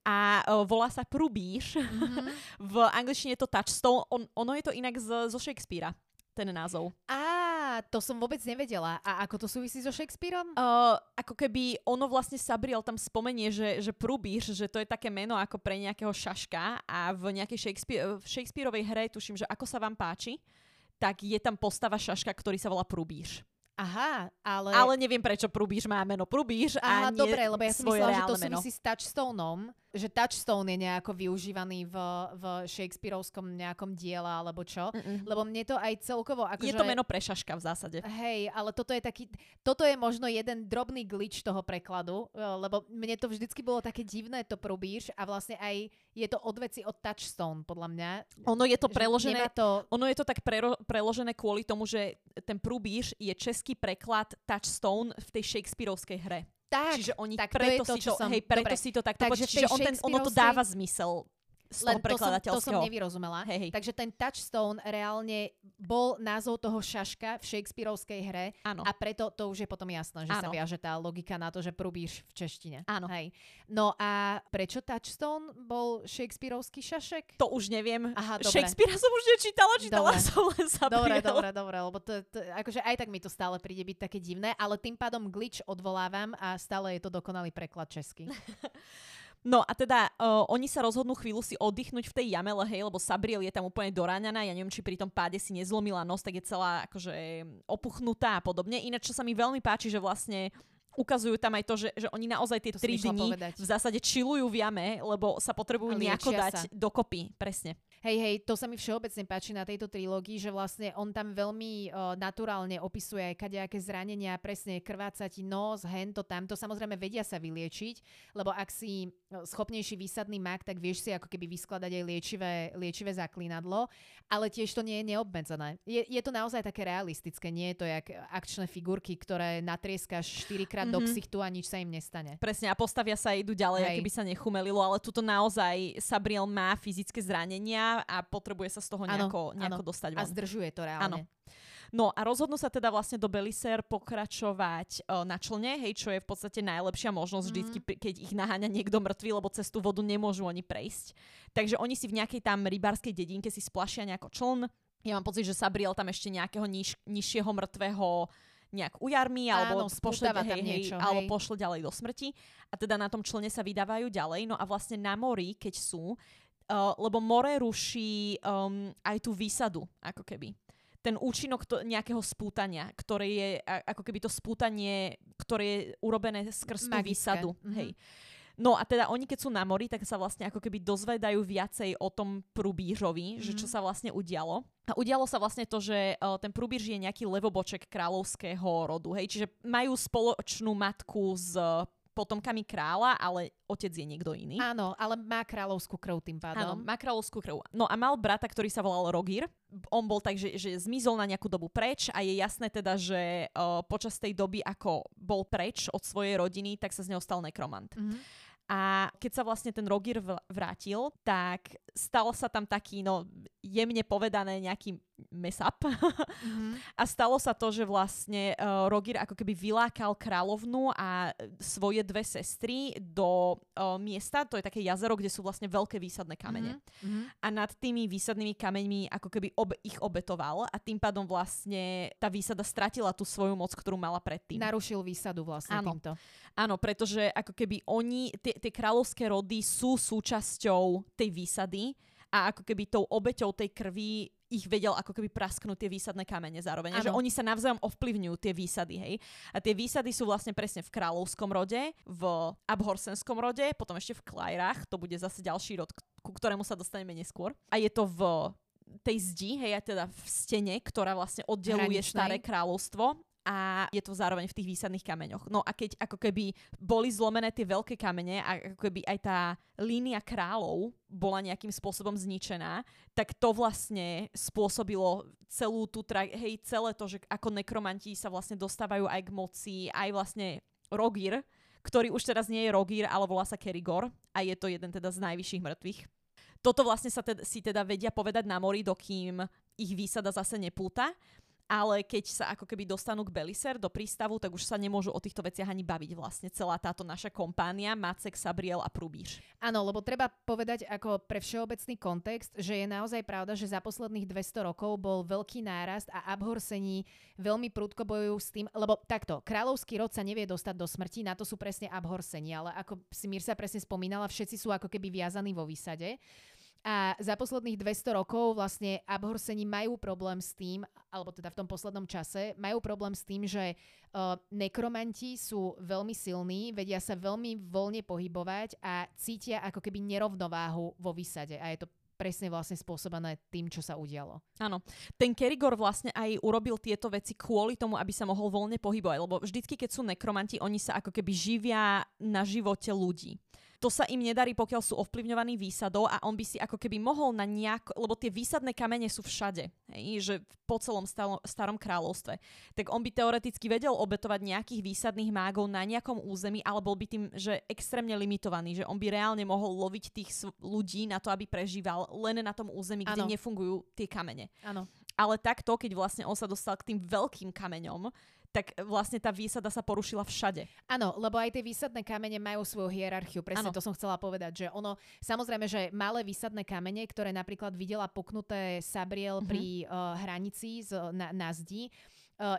a uh, volá sa Prubíš. Mm-hmm. v angličtine je to Touchstone. On, ono je to inak z, zo Shakespearea, ten názov. Á, to som vôbec nevedela. A ako to súvisí so Shakespeareom? Uh, ako keby ono vlastne Sabriel tam spomenie, že, že Prubíš, že to je také meno ako pre nejakého šaška a v nejakej Shakespeare, v Shakespeareovej hre, tuším, že ako sa vám páči, tak je tam postava šaška, ktorý sa volá Prubíš. Aha, ale... Ale neviem, prečo Prubíš má meno Prubíš Aha, a nie dobre, lebo ja som myslela, že to súvisí s Touchstoneom, že Touchstone je nejako využívaný v, v Shakespeareovskom nejakom diela alebo čo. Mm-mm. Lebo mne to aj celkovo... Ako Je že... to meno pre šaška v zásade. Hej, ale toto je taký, toto je možno jeden drobný glitch toho prekladu, eh, lebo mne to vždycky bolo také divné to probíš a vlastne aj je to odveci od Touchstone, podľa mňa. Ono je to Že preložené, To... ono je to tak prero, preložené kvôli tomu, že ten prúbíš je český preklad Touchstone v tej Shakespeareovskej hre. Tak, Čiže oni tak to preto je to, si to, som... hej, preto Dobre, si to takto takže tej Čiže on ten, ono to dáva zmysel z toho to som, to som nevyrozumela. Hej. Takže ten Touchstone reálne bol názov toho šaška v Shakespeareovskej hre Áno. a preto to už je potom jasné, že sa Áno. viaže tá logika na to, že prúbíš v češtine. Áno. Hej. No a prečo Touchstone bol Shakespeareovský šašek? To už neviem. Aha, dobre. Shakespearea som už nečítala, čítala Dobre. som len sa Dobre, dobre, dobre, lebo to, to, akože aj tak mi to stále príde byť také divné, ale tým pádom glitch odvolávam a stále je to dokonalý preklad česky. No a teda uh, oni sa rozhodnú chvíľu si oddychnúť v tej jamele, hej, lebo Sabriel je tam úplne doráňaná, ja neviem, či pri tom páde si nezlomila nos, tak je celá akože opuchnutá a podobne. Ináč, čo sa mi veľmi páči, že vlastne ukazujú tam aj to, že, že oni naozaj tie To som tri išla dni povedať. v zásade čilujú v jame, lebo sa potrebujú nejako dať sa. dokopy. Presne. Hej, hej, to sa mi všeobecne páči na tejto trilógii, že vlastne on tam veľmi uh, naturálne opisuje aj kadejaké zranenia, presne krváca ti nos, hento, tamto. Samozrejme vedia sa vyliečiť, lebo ak si schopnejší výsadný mak, tak vieš si ako keby vyskladať aj liečivé, liečivé zaklínadlo, ale tiež to nie je neobmedzené. Je, je to naozaj také realistické, nie je to jak akčné figurky, ktoré natrieskaš 4 krát do Mhm. ksichtu a nič sa im nestane. Presne, a postavia sa a idú ďalej, keby sa nechumelilo, ale tuto naozaj Sabriel má fyzické zranenia a potrebuje sa z toho Áno, nejako, nejako áno. dostať A von. zdržuje to reálne. No a rozhodnú sa teda vlastne do Beliser pokračovať uh, na člne, hej, čo je v podstate najlepšia možnosť Mhm. vždycky, keď ich naháňa niekto mŕtvý, lebo cez tú vodu nemôžu oni prejsť. Takže oni si v nejakej tam rybárskej dedinke si splašia nejako čln. Ja mám pocit, že Sabriel tam ešte nejakého niž, nižšieho mŕtvého nejak ujarmi, alebo Áno, pošle, spútava tam hej, hej, niečo, alebo hej. pošle ďalej do smrti. A teda na tom člne sa vydávajú ďalej. No a vlastne na mori, keď sú, uh, lebo more ruší um, aj tú výsadu, ako keby ten účinok to, nejakého spútania, ktoré je a, ako keby to spútanie, ktoré je urobené skrz tú výsadu. Mhm. Hej. No a teda oni, keď sú na mori, tak sa vlastne ako keby dozvedajú viacej o tom prúbížovi, že čo sa vlastne udialo. A udialo sa vlastne to, že uh, ten prúbíž je nejaký levoboček kráľovského rodu, hej, čiže majú spoločnú matku s uh, potomkami kráľa, ale otec je niekto iný. Áno, ale má kráľovskú krv tým Áno, pádom. má kráľovskú krv. No a mal brata, ktorý sa volal Rogir. On bol tak, že, že zmizol na nejakú dobu preč a je jasné teda, že uh, počas tej doby, ako bol preč od svojej rodiny, tak sa z neho stal nekromant. Mhm. A keď sa vlastne ten Rogir vrátil, tak stal sa tam taký, no jemne povedané, nejaký mess up. Mhm. A stalo sa to, že vlastne uh, Rogir ako keby vylákal kráľovnú a e, svoje dve sestry do uh, miesta, to je také jazero, kde sú vlastne veľké výsadné kamene. Mhm. A nad tými výsadnými kameňmi ako keby ob- ich obetoval a tým pádom vlastne tá výsada stratila tú svoju moc, ktorú mala predtým. Narušil výsadu vlastne Áno. týmto. Áno, pretože ako keby oni, tie, tie kráľovské rody sú súčasťou tej výsady a ako keby tou obeťou tej krvi ich vedel ako keby prasknúť tie výsadné kamene zároveň. A Že oni sa navzájom ovplyvňujú tie výsady, hej. A tie výsady sú vlastne presne v kráľovskom rode, v abhorsenskom rode, potom ešte v Klajrách, to bude zase ďalší rod, ku ktorému sa dostaneme neskôr. A je to v tej zdi, hej, a teda v stene, ktorá vlastne oddeluje Hraničnej. staré kráľovstvo a je to zároveň v tých výsadných kameňoch. No a keď ako keby boli zlomené tie veľké kamene a ako keby aj tá línia kráľov bola nejakým spôsobom zničená, tak to vlastne spôsobilo celú tú, tra- hej, celé to, že ako nekromanti sa vlastne dostávajú aj k moci, aj vlastne Rogir, ktorý už teraz nie je Rogir, ale volá sa Kerigor a je to jeden teda z najvyšších mŕtvych. Toto vlastne sa teda, si teda vedia povedať na mori, dokým ich výsada zase nepúta ale keď sa ako keby dostanú k Beliser do prístavu, tak už sa nemôžu o týchto veciach ani baviť vlastne celá táto naša kompánia, Macek, Sabriel a Prubíš. Áno, lebo treba povedať ako pre všeobecný kontext, že je naozaj pravda, že za posledných 200 rokov bol veľký nárast a Abhorsení veľmi prudko bojujú s tým, lebo takto, kráľovský rod sa nevie dostať do smrti, na to sú presne Abhorsení, ale ako si Mirsa presne spomínala, všetci sú ako keby viazaní vo výsade. A za posledných 200 rokov vlastne Abhorseni majú problém s tým, alebo teda v tom poslednom čase, majú problém s tým, že uh, nekromanti sú veľmi silní, vedia sa veľmi voľne pohybovať a cítia ako keby nerovnováhu vo výsade. A je to presne vlastne spôsobené tým, čo sa udialo. Áno. Ten Kerigor vlastne aj urobil tieto veci kvôli tomu, aby sa mohol voľne pohybovať, lebo vždycky, keď sú nekromanti, oni sa ako keby živia na živote ľudí. To sa im nedarí, pokiaľ sú ovplyvňovaní výsadou a on by si ako keby mohol na nejak, lebo tie výsadné kamene sú všade, hej, že po celom stalo, starom kráľovstve. Tak on by teoreticky vedel obetovať nejakých výsadných mágov na nejakom území, ale bol by tým, že extrémne limitovaný, že on by reálne mohol loviť tých ľudí na to, aby prežíval len na tom území, ano. kde nefungujú tie kamene. Áno. Ale takto, keď vlastne on sa dostal k tým veľkým kameňom, tak vlastne tá výsada sa porušila všade. Áno, lebo aj tie výsadné kamene majú svoju hierarchiu. Presne ano. to som chcela povedať, že ono, samozrejme, že malé výsadné kamene, ktoré napríklad videla puknuté Sabriel mm-hmm. pri uh, hranici z, na, na zdi,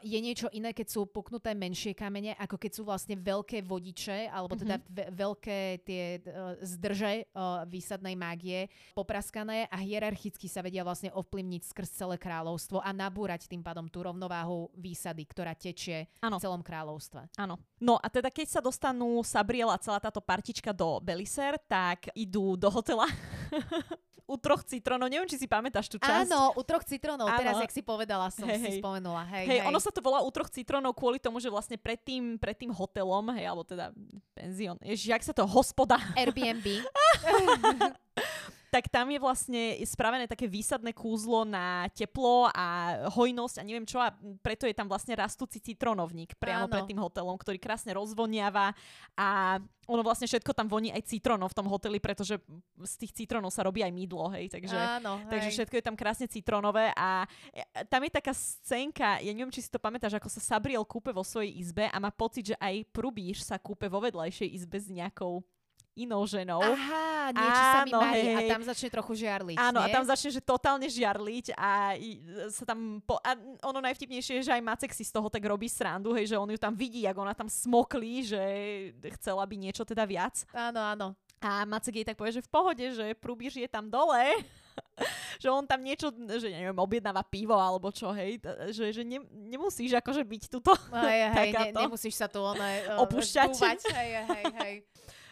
je niečo iné, keď sú puknuté menšie kamene, ako keď sú vlastne veľké vodiče, alebo teda mm-hmm. ve- veľké tie uh, zdrže uh, výsadnej mágie popraskané a hierarchicky sa vedia vlastne ovplyvniť skrz celé kráľovstvo a nabúrať tým pádom tú rovnováhu výsady, ktorá tečie ano. v celom kráľovstve. Áno. No a teda keď sa dostanú Sabriel a celá táto partička do Beliser, tak idú do hotela u troch citrónov. Neviem, či si pamätáš tú časť. Áno, u troch citrónov. Áno. Teraz, jak si povedala, som hey, si hej. spomenula. Hej, hej, hej, ono sa to volá u troch citrónov kvôli tomu, že vlastne pred tým, pred tým hotelom, hej, alebo teda penzión, ježiš, jak sa to, hospoda. Airbnb. tak tam je vlastne spravené také výsadné kúzlo na teplo a hojnosť a neviem čo a preto je tam vlastne rastúci citronovník priamo Áno. pred tým hotelom, ktorý krásne rozvoniava a ono vlastne všetko tam voní aj citrónov v tom hoteli, pretože z tých citrónov sa robí aj mydlo, hej, takže, Áno, takže všetko je tam krásne citrónové a tam je taká scénka, ja neviem, či si to pamätáš, ako sa Sabriel kúpe vo svojej izbe a má pocit, že aj Prubíš sa kúpe vo vedľajšej izbe s nejakou inou ženou. Aha, niečo áno, sa mi marí hej, a tam začne trochu žiarliť. Áno, nie? a tam začne, že totálne žiarliť a sa tam, po, a ono najvtipnejšie je, že aj Macek si z toho tak robí srandu, hej, že on ju tam vidí, ako ona tam smoklí, že chcela by niečo teda viac. Áno, áno. A Macek jej tak povie, že v pohode, že prúbíš je tam dole, že on tam niečo, že neviem, objednáva pivo alebo čo, hej, že, že ne, nemusíš akože byť tuto. Hej, hej, ne, nemusíš sa tu one, uh, opúšťať. Dúvať, hej, hej, hej.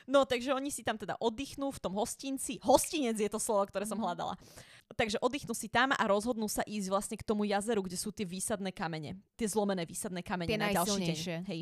No, takže oni si tam teda oddychnú v tom hostinci. Hostinec je to slovo, ktoré som mhm. hľadala. Takže oddychnú si tam a rozhodnú sa ísť vlastne k tomu jazeru, kde sú tie výsadné kamene. Tie zlomené výsadné kamene tie na ďalší deň. Hej.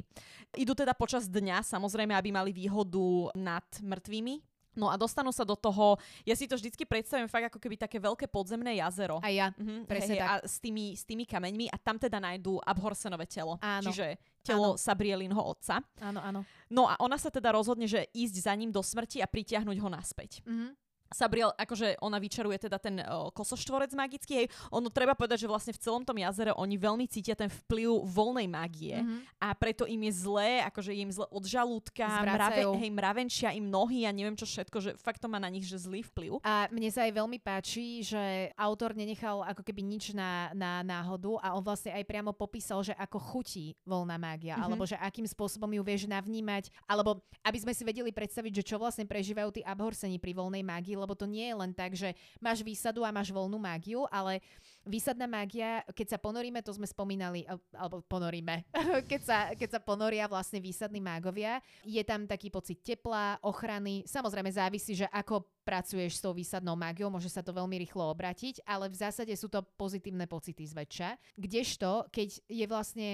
Idú teda počas dňa, samozrejme, aby mali výhodu nad mŕtvými, No a dostanú sa do toho, ja si to vždycky predstavím fakt ako keby také veľké podzemné jazero. A ja, mhm, presne hej, tak. A s tými, s tými kameňmi a tam teda nájdú Abhorsenové telo. Áno. Čiže telo áno. Sabrielinho otca. Áno, áno. No a ona sa teda rozhodne, že ísť za ním do smrti a pritiahnuť ho naspäť. Mhm. Sabriel, akože ona vyčaruje teda ten uh, kosoštvorec magický, hej, ono treba povedať, že vlastne v celom tom jazere oni veľmi cítia ten vplyv voľnej mágie mm-hmm. a preto im je zlé, akože je im zle od žalúdka, mrave, hej, mravenčia im nohy a neviem čo všetko, že fakt to má na nich že zlý vplyv. A mne sa aj veľmi páči, že autor nenechal ako keby nič na, na náhodu a on vlastne aj priamo popísal, že ako chutí voľná mágia, mm-hmm. alebo že akým spôsobom ju vieš navnímať, alebo aby sme si vedeli predstaviť, že čo vlastne prežívajú tí abhorsení pri voľnej mágii, lebo to nie je len tak, že máš výsadu a máš voľnú mágiu, ale výsadná mágia, keď sa ponoríme, to sme spomínali, alebo ponoríme, keď sa, keď sa ponoria vlastne výsadní mágovia, je tam taký pocit tepla, ochrany, samozrejme závisí, že ako pracuješ s tou výsadnou mágiou, môže sa to veľmi rýchlo obratiť, ale v zásade sú to pozitívne pocity zväčša. Kdežto, keď je vlastne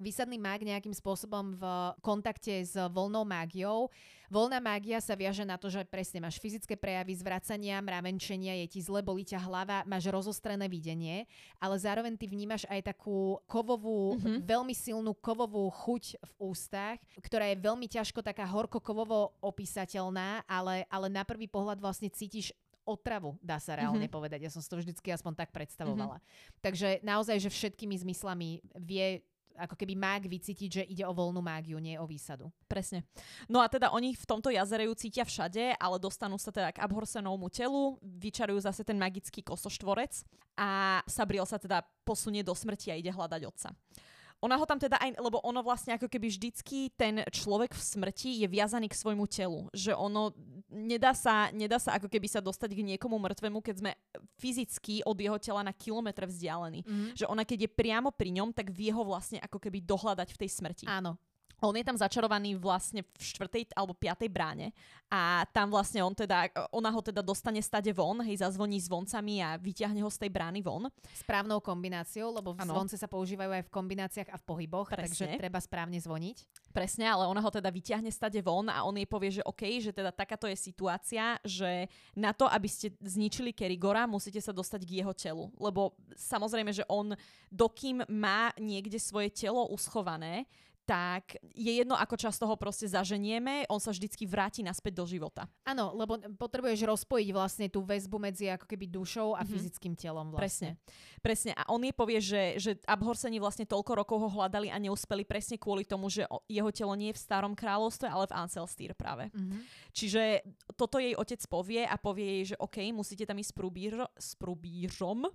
výsadný mág nejakým spôsobom v kontakte s voľnou mágiou. Voľná mágia sa viaže na to, že presne máš fyzické prejavy zvracania, mravenčenia, je ti zle, bolí ťa hlava, máš rozostrené videnie, ale zároveň ty vnímaš aj takú kovovú, mm-hmm. veľmi silnú kovovú chuť v ústach, ktorá je veľmi ťažko taká horko-kovovo opísateľná, ale, ale na prvý pohľad vlastne cítiš otravu, dá sa reálne mm-hmm. povedať. Ja som si to vždycky aspoň tak predstavovala. Mm-hmm. Takže naozaj, že všetkými zmyslami vie ako keby mág vycítiť, že ide o voľnú mágiu, nie o výsadu. Presne. No a teda oni v tomto jazere ju cítia všade, ale dostanú sa teda k Abhorsenovmu telu, vyčarujú zase ten magický kosoštvorec a Sabriel sa teda posunie do smrti a ide hľadať otca. Ona ho tam teda aj, lebo ono vlastne ako keby vždycky ten človek v smrti je viazaný k svojmu telu. Že ono nedá sa, nedá sa ako keby sa dostať k niekomu mŕtvemu, keď sme fyzicky od jeho tela na kilometr vzdialení. Mm-hmm. Že ona keď je priamo pri ňom, tak vie ho vlastne ako keby dohľadať v tej smrti. Áno. On je tam začarovaný vlastne v štvrtej alebo piatej bráne a tam vlastne on teda, ona ho teda dostane stade von, hej, zazvoní zvoncami a vyťahne ho z tej brány von. Správnou kombináciou, lebo ano. zvonce sa používajú aj v kombináciách a v pohyboch, Presne. takže treba správne zvoniť. Presne, ale ona ho teda vyťahne stade von a on jej povie, že OK, že teda takáto je situácia, že na to, aby ste zničili Kerigora, musíte sa dostať k jeho telu. Lebo samozrejme, že on, dokým má niekde svoje telo uschované, tak je jedno, ako často ho proste zaženieme, on sa vždycky vráti naspäť do života. Áno, lebo potrebuješ rozpojiť vlastne tú väzbu medzi ako keby dušou a mm-hmm. fyzickým telom vlastne. Presne. Presne. A on jej povie, že, že Abhorseni vlastne toľko rokov ho hľadali a neúspeli presne kvôli tomu, že jeho telo nie je v starom kráľovstve, ale v Anselstýr práve. Mm-hmm. Čiže toto jej otec povie a povie jej, že OK, musíte tam ísť s prúbírom.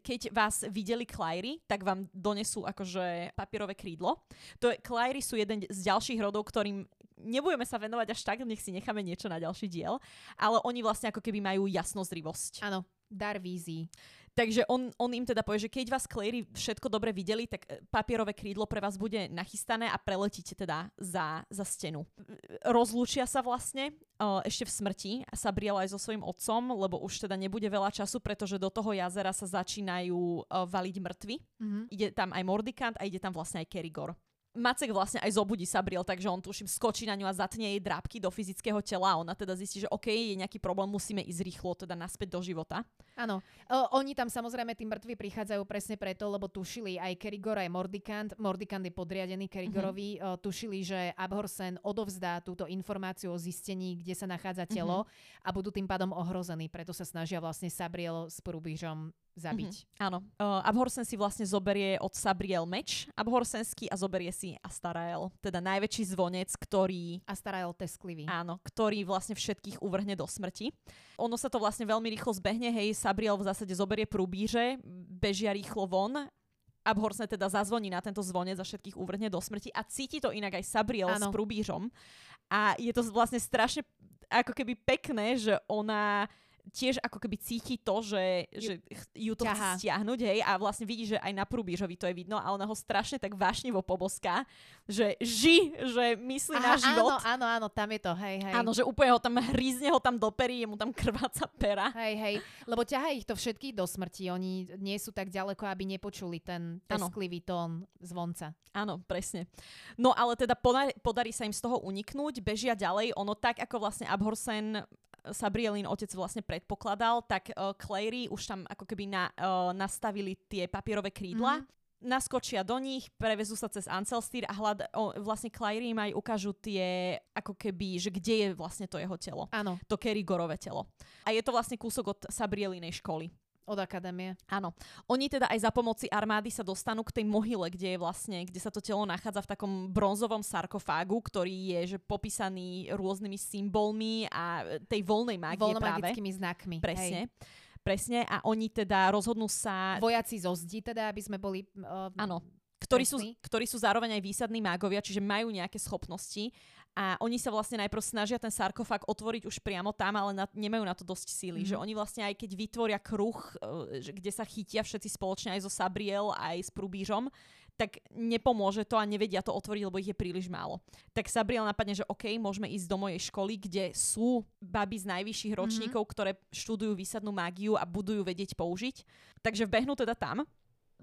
Keď vás videli Clary, tak vám donesú akože papierové krídlo. To je, Clary sú jeden z ďalších rodov, ktorým nebudeme sa venovať až tak, nech si necháme niečo na ďalší diel, ale oni vlastne ako keby majú jasnozrivosť. Áno, dar vízií. Takže on, on im teda povie, že keď vás Clary všetko dobre videli, tak e, papierové krídlo pre vás bude nachystané a preletíte teda za, za stenu. Rozlúčia sa vlastne uh, ešte v smrti a sa aj so svojím otcom, lebo už teda nebude veľa času, pretože do toho jazera sa začínajú uh, valiť mŕtvy. Mm-hmm. Ide tam aj Mordikant a ide tam vlastne aj Kerigor. Macek vlastne aj zobudí Sabriel, takže on tuším skočí na ňu a zatne jej drápky do fyzického tela a ona teda zistí, že OK, je nejaký problém, musíme ísť rýchlo teda naspäť do života. Áno, oni tam samozrejme tí mŕtvi prichádzajú presne preto, lebo tušili aj Kerigor, aj Mordikant. Mordikant je podriadený Kerigorovi. Mm-hmm. tušili, že Abhorsen odovzdá túto informáciu o zistení, kde sa nachádza telo mm-hmm. a budú tým pádom ohrození. Preto sa snažia vlastne Sabriel s Prúbižom zabiť. Mm-hmm, áno. Uh, Abhorsen si vlastne zoberie od Sabriel meč Abhorsenský a zoberie si Astarael, teda najväčší zvonec, ktorý... Astarael tesklivý. Áno, ktorý vlastne všetkých uvrhne do smrti. Ono sa to vlastne veľmi rýchlo zbehne, hej, Sabriel v zásade zoberie prúbíže, bežia rýchlo von, Abhorsen teda zazvoní na tento zvonec a všetkých uvrhne do smrti a cíti to inak aj Sabriel ano. s prúbížom. A je to vlastne strašne ako keby pekné, že ona tiež ako keby cíti to, že, ju, že ju to chce stiahnuť, hej, a vlastne vidí, že aj na prúbížovi to je vidno a ona ho strašne tak vášnivo poboská, že ži, že myslí Aha, na život. Áno, áno, áno, tam je to, hej, hej. Áno, že úplne ho tam hrízne ho tam do pery, mu tam krváca pera. Hej, hej, lebo ťaha ich to všetky do smrti, oni nie sú tak ďaleko, aby nepočuli ten tesklivý tón zvonca. Áno, presne. No ale teda podarí sa im z toho uniknúť, bežia ďalej, ono tak ako vlastne Abhorsen Sabrielin otec vlastne predpokladal, tak uh, Clary už tam ako keby na, uh, nastavili tie papierové krídla. Mm-hmm naskočia do nich, prevezú sa cez Ancelstýr a hľad, o, vlastne Clary im aj ukážu tie, ako keby, že kde je vlastne to jeho telo. Áno. To Kerrigorové telo. A je to vlastne kúsok od Sabrielinej školy. Od akadémie. Áno. Oni teda aj za pomoci armády sa dostanú k tej mohyle, kde je vlastne, kde sa to telo nachádza v takom bronzovom sarkofágu, ktorý je že popísaný rôznymi symbolmi a tej voľnej mágie práve. znakmi. Presne. Hej. Presne. A oni teda rozhodnú sa... Vojaci zo zdi teda, aby sme boli... Uh, Áno. Ktorí sú, ktorí sú zároveň aj výsadní mágovia, čiže majú nejaké schopnosti a oni sa vlastne najprv snažia ten sarkofág otvoriť už priamo tam, ale na, nemajú na to dosť síly. Mm. Že oni vlastne aj keď vytvoria kruh, uh, kde sa chytia všetci spoločne aj so Sabriel, aj s Prubížom, tak nepomôže to a nevedia to otvoriť, lebo ich je príliš málo. Tak Sabriel napadne, že OK, môžeme ísť do mojej školy, kde sú baby z najvyšších mhm. ročníkov, mm-hmm. ktoré študujú výsadnú mágiu a budú ju vedieť použiť. Takže vbehnú teda tam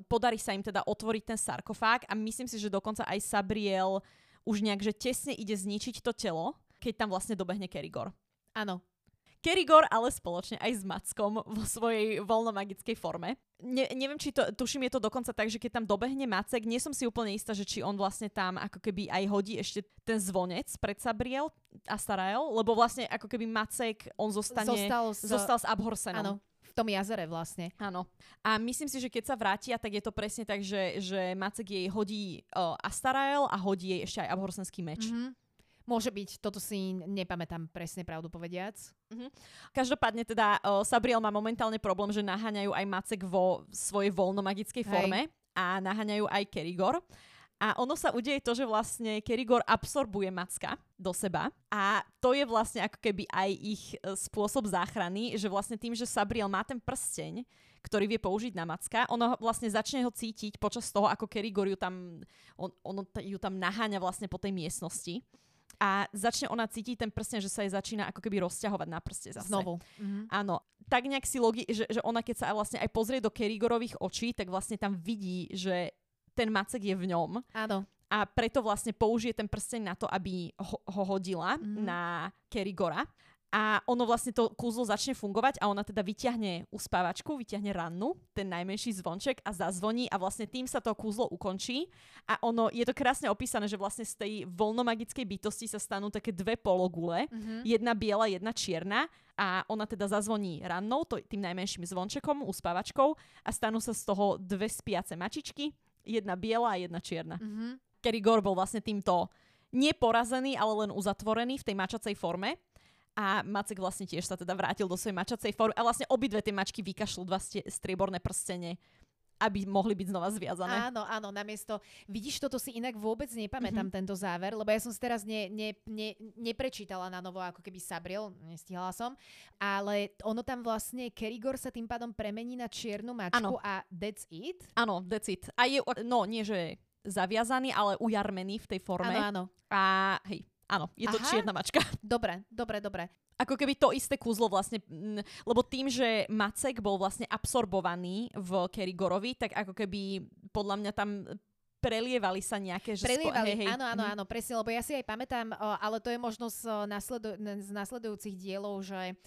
podarí sa im teda otvoriť ten sarkofág a myslím si, že dokonca aj Sabriel už nejak, že tesne ide zničiť to telo, keď tam vlastne dobehne Kerigor. Áno. Kerigor ale spoločne aj s Mackom vo svojej voľnomagickej forme. Ne, neviem, či to, tuším, je to dokonca tak, že keď tam dobehne Macek, nie som si úplne istá, že či on vlastne tam ako keby aj hodí ešte ten zvonec pred Sabriel a Sarael, lebo vlastne ako keby Macek, on zostane, Zostal s- zostal s Abhorsenom. Áno, v tom jazere vlastne. Áno. A myslím si, že keď sa vrátia, tak je to presne tak, že, že Macek jej hodí uh, Astarael a hodí jej ešte aj Abhorsenský meč. Mm-hmm. Mhm. Môže byť, toto si nepamätám presne pravdu povediac. Každopádne teda uh, Sabriel má momentálne problém, že naháňajú aj Macek vo svojej voľnomagickej Hej. forme a naháňajú aj Kerigor. A ono sa udeje to, že vlastne Kerigor absorbuje Macka do seba a to je vlastne ako keby aj ich e, spôsob záchrany, že vlastne tým, že Sabriel má ten prsteň, ktorý vie použiť na Macka, ono vlastne začne ho cítiť počas toho, ako Kerigor ju tam, on, ono ju tam naháňa vlastne po tej miestnosti a začne ona cítiť ten prsteň, že sa jej začína ako keby rozťahovať na prste zase. Znovu. Mhm. Áno, tak nejak si logi, že, že ona keď sa vlastne aj pozrie do Kerigorových očí, tak vlastne tam vidí, že ten macek je v ňom Áno. a preto vlastne použije ten prsteň na to, aby ho, ho hodila Mhm. na Kerigora. A ono vlastne to kúzlo začne fungovať a ona teda vyťahne uspávačku, vyťahne rannu, ten najmenší zvonček a zazvoní a vlastne tým sa to kúzlo ukončí. A ono, je to krásne opísané, že vlastne z tej voľnomagickej bytosti sa stanú také dve pologule, Mhm. jedna biela, jedna čierna a ona teda zazvoní rannou, to, tým najmenším zvončekom, uspávačkou a stanú sa z toho dve spiace mačičky, jedna biela a jedna čierna. Mhm. Kerigor bol vlastne týmto neporazený, ale len uzatvorený v tej mačacej forme. A Macek vlastne tiež sa teda vrátil do svojej mačacej formy. A vlastne obidve tie mačky vykašľú dva strieborné prstene, aby mohli byť znova zviazané. Áno, áno, namiesto... Vidíš, toto si inak vôbec nepamätám, Mhm. tento záver, lebo ja som si teraz ne, ne, ne, neprečítala na novo ako keby Sabriel, nestihala som, ale ono tam vlastne, Kerigor sa tým pádom premení na čiernu mačku Áno. a that's it? Áno, that's it. A je, no nie, že zaviazaný, ale ujarmený v tej forme. Áno, áno. A hej, áno, je to Aha. čierna mačka. Dobre, dobre, dobre. Ako keby to isté kúzlo vlastne, lebo tým, že Macek bol vlastne absorbovaný v Kerigorovi, tak ako keby podľa mňa tam prelievali sa nejaké... Že spo- Prelievali, hej, hej, áno, áno, mhm. áno, presne, lebo ja si aj pamätám, ale to je možno z, nasledu- z nasledujúcich dielov, že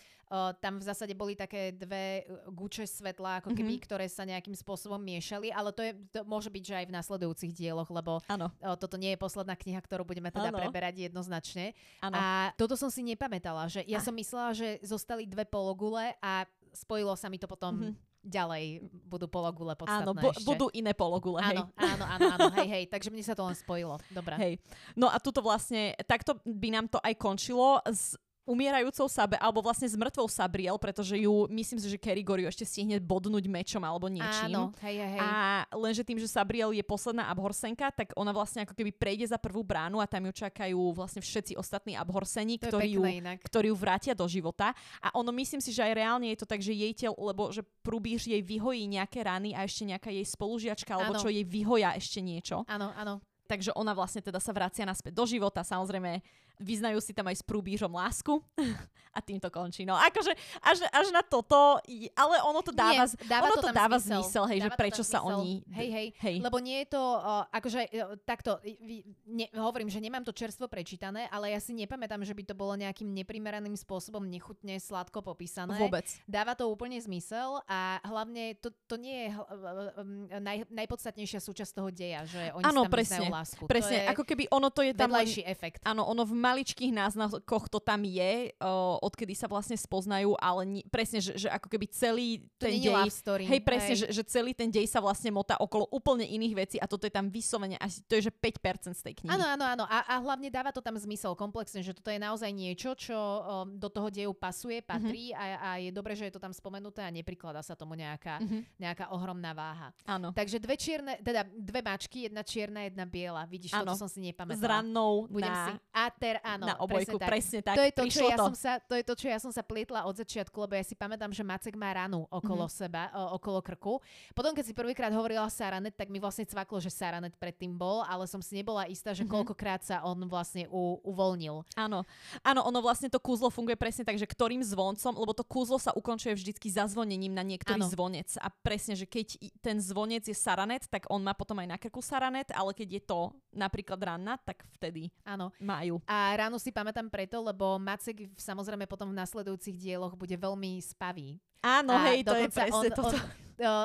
tam v zásade boli také dve e, guče svetla, ako keby, Mhm. ktoré sa nejakým spôsobom miešali, ale to, je, to môže byť, že aj v nasledujúcich dieloch, lebo Áno, o, toto nie je posledná kniha, ktorú budeme teda Áno. preberať jednoznačne. áno. A toto som si nepamätala, že ja A- som myslela, že zostali dve pologule a spojilo sa mi to potom Mhm. Ďalej, budú pologule podstatné Áno, bu- ešte. budú iné pologule, hej. Áno, áno, áno, áno, hej, hej, takže mne sa to len spojilo. Dobre. Hej. No a tuto vlastne, takto by nám to aj končilo s umierajúcou Sabe, alebo vlastne s mŕtvou Sabriel, pretože ju, myslím si, že Kerigor ju ešte stihne bodnúť mečom alebo niečím. Áno, hej, hej. A lenže tým, že Sabriel je posledná Abhorsenka, tak ona vlastne ako keby prejde za prvú bránu a tam ju čakajú vlastne všetci ostatní je ktorí ju, inak. ktorí ju vrátia do života. A ono myslím si, že aj reálne je to tak, že jej telo, lebo že prúbíš jej vyhojí nejaké rany a ešte nejaká jej spolužiačka, alebo Áno. čo jej vyhoja ešte niečo. Áno, áno. Takže ona vlastne teda sa vracia naspäť do života. Samozrejme, vyznajú si tam aj s prúbížom lásku a tým to končí. No akože až, až na toto, ale ono to dáva, Nie, dáva ono to to dáva zmysel. zmysel, hej, že Dáva to prečo sa zmysel. oni... Hej, hej. hej. Lebo nie je to, uh, akože uh, takto, ne, hovorím, že nemám to čerstvo prečítané, ale ja si nepamätám, že by to bolo nejakým neprimeraným spôsobom nechutne sladko popísané. Vôbec. Dáva to úplne zmysel a hlavne to, to nie je um, naj, najpodstatnejšia súčasť toho deja, že oni Áno, si tam presne, lásku. Presne, ako keby ono to je tam vedľajší efekt. Áno, ono v maličkých náznakoch to tam je, o, odkedy sa vlastne spoznajú, ale ni, presne, že, že ako keby celý To ten dej... story. Hej, presne, Že, že celý ten dej sa vlastne motá okolo úplne iných vecí a toto je tam vyslovene asi, to je že 5% z tej knihy. Áno, áno, áno. A, a hlavne dáva to tam zmysel komplexne, že toto je naozaj niečo, čo um, do toho deju pasuje, patrí Mhm. a, a je dobré, že je to tam spomenuté a neprikladá sa tomu nejaká, Mhm. nejaká ohromná váha. Áno. Takže dve čierne, teda dve mačky, jedna čierna, jedna biela. Vidíš, toto som si S nepamätala. rannou Budem na... si. A teraz Papier, áno, na obojku, presne tak. presne tak. To je to, čo ja to. som sa, to je to, čo ja som sa plietla od začiatku, lebo ja si pamätám, že Macek má ranu okolo Mhm. seba, o, okolo krku. Potom, keď si prvýkrát hovorila Saranet, tak mi vlastne cvaklo, že Saranet predtým bol, ale som si nebola istá, že Mhm. koľkokrát sa on vlastne u, uvoľnil. Áno. Áno, ono vlastne to kúzlo funguje presne tak, že ktorým zvoncom, lebo to kúzlo sa ukončuje vždycky zazvonením na niektorý Áno. zvonec. A presne, že keď ten zvonec je saranet, tak on má potom aj na krku saranet, ale keď je to napríklad ranna, tak vtedy Áno. majú. A ráno si pamätám preto, lebo Macek samozrejme potom v nasledujúcich dieloch bude veľmi spavý. Áno, a hej, to je presne on, toto. On, o,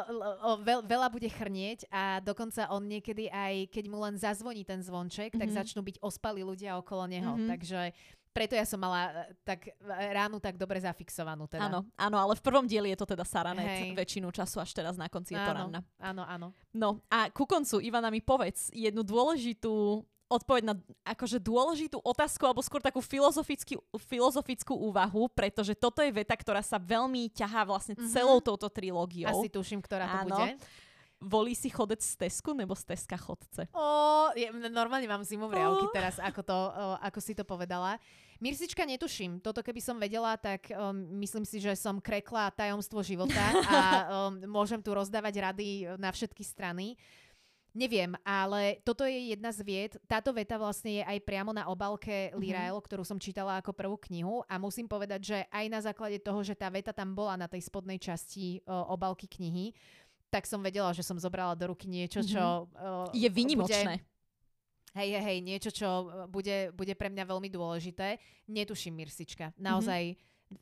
o, veľ, veľa bude chrnieť a dokonca on niekedy aj, keď mu len zazvoní ten zvonček, tak Mhm. začnú byť ospalí ľudia okolo neho. Mhm. Takže preto ja som mala e, tak e, ránu tak dobre zafixovanú. Teda. Áno, áno, ale v prvom dieli je to teda Saranet Hej. väčšinu času, až teraz na konci je to áno, ranna. áno, áno. No a ku koncu, Ivana, mi povedz jednu dôležitú odpoveď na akože dôležitú otázku, alebo skôr takú filozofickú, filozofickú úvahu, pretože toto je veta, ktorá sa veľmi ťahá vlastne Mhm. celou touto trilógiou. Asi tuším, ktorá to Áno. bude. Volí si chodec z Tesku nebo z Teska chodce? Ó, je, normálne mám zimovriavky Ó. teraz, ako, to, o, ako si to povedala. Mirsička netuším. Toto keby som vedela, tak um, myslím si, že som krekla tajomstvo života a um, môžem tu rozdávať rady na všetky strany. Neviem, ale toto je jedna z vied. Táto veta vlastne je aj priamo na obálke Mhm. Lirael, ktorú som čítala ako prvú knihu a musím povedať, že aj na základe toho, že tá veta tam bola na tej spodnej časti o, obálky knihy, tak som vedela, že som zobrala do ruky niečo, čo... o, Je bude- výnimočné. Hej, hej, hej, niečo, čo bude, bude pre mňa veľmi dôležité. Netuším, Mirsička. Naozaj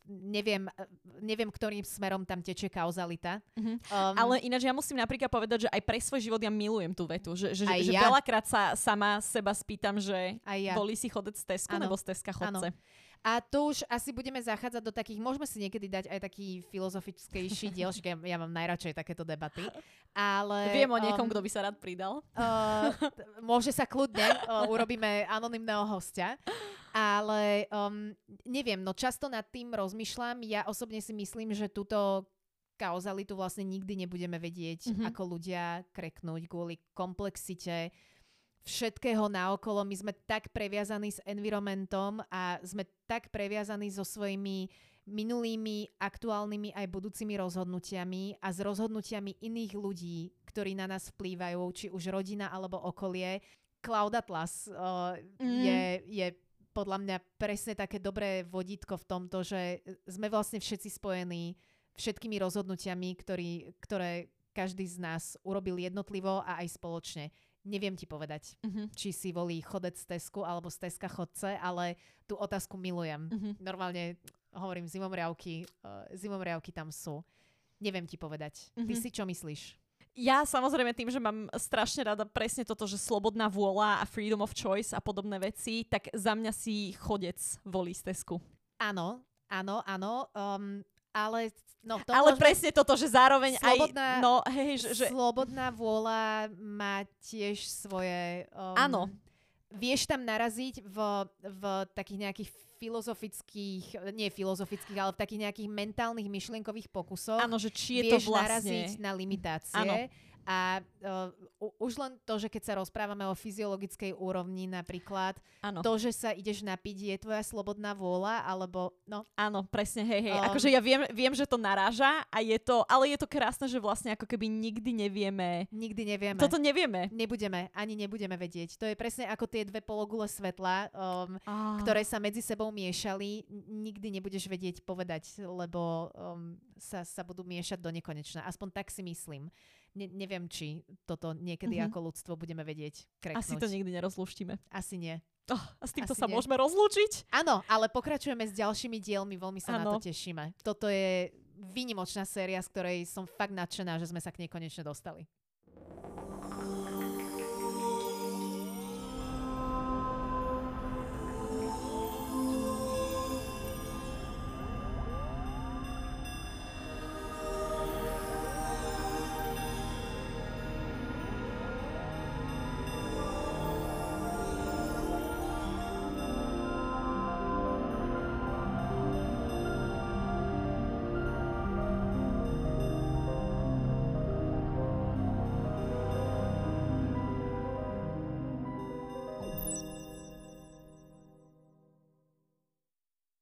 neviem, uh, neviem, ktorým smerom tam teče kauzalita. Mhm. Um, Ale ináč ja musím napríklad povedať, že aj pre svoj život ja milujem tú vetu. Že, že, že ja. veľakrát sa sama seba spýtam, že aj ja. volí si chodec z Tesku nebo z Teska chodce. A tu už asi budeme zachádzať do takých, môžeme si niekedy dať aj taký filozofickejší diel, však ja, ja mám najradšej takéto debaty. Ale, Viem o niekom, um, kto by sa rád pridal. Uh, t- môže sa kľudne, uh, urobíme anonymného hostia. Ale um, neviem, no často nad tým rozmýšľam. Ja osobne si myslím, že túto kauzalitu vlastne nikdy nebudeme vedieť, Mhm. ako ľudia kreknúť kvôli komplexite všetkého naokolo. My sme tak previazaní s environmentom a sme tak previazaní so svojimi minulými, aktuálnymi aj budúcimi rozhodnutiami a s rozhodnutiami iných ľudí, ktorí na nás vplývajú, či už rodina alebo okolie. Cloud Atlas uh, Mm. je, je podľa mňa presne také dobré vodítko v tomto, že sme vlastne všetci spojení všetkými rozhodnutiami, ktorý, ktoré každý z nás urobil jednotlivo a aj spoločne. Neviem ti povedať, Mhm. či si volí chodec z Tesku alebo z Teska chodce, ale tú otázku milujem. Mhm. Normálne hovorím, zimomriavky, uh, zimomriavky tam sú. Neviem ti povedať. Ty Mhm. si čo myslíš? Ja samozrejme tým, že mám strašne rada presne toto, že slobodná vôľa a freedom of choice a podobné veci, tak za mňa si chodec volí z Tesku. Áno, áno, áno. Um, ale no, to Ale môžeme- presne toto, že zároveň Slobodná- aj... No, hej, že, že Slobodná vôľa má tiež svoje... Um, Áno. Vieš tam naraziť v, v takých nejakých filozofických, nie filozofických, ale v takých nejakých mentálnych myšlienkových pokusoch. áno, že či je vieš to vlastne... naraziť na limitácie. Áno. A uh, už len to, že keď sa rozprávame o fyziologickej úrovni napríklad, Áno, to, že sa ideš napiť, je tvoja slobodná vôľa, alebo no, áno, presne, hej, hej. Um, akože ja viem, viem, že to naráža a je to, ale je to krásne, že vlastne ako keby nikdy nevieme. nikdy nevieme. Toto nevieme. Nebudeme, ani nebudeme vedieť. To je presne ako tie dve pologule svetla, um, Ah. ktoré sa medzi sebou miešali. Nikdy nebudeš vedieť povedať, lebo um, sa, sa budú miešať do nekonečna. Aspoň tak si myslím. Ne, neviem, či toto niekedy Mhm. ako ľudstvo budeme vedieť kreknúť. Asi to nikdy nerozlúštime. Asi nie. Oh, a s týmto Asi sa nie. môžeme rozlúčiť. Áno, ale pokračujeme s ďalšími dielmi, veľmi sa na Áno. to tešíme. Toto je výnimočná séria, z ktorej som fakt nadšená, že sme sa k nej konečne dostali.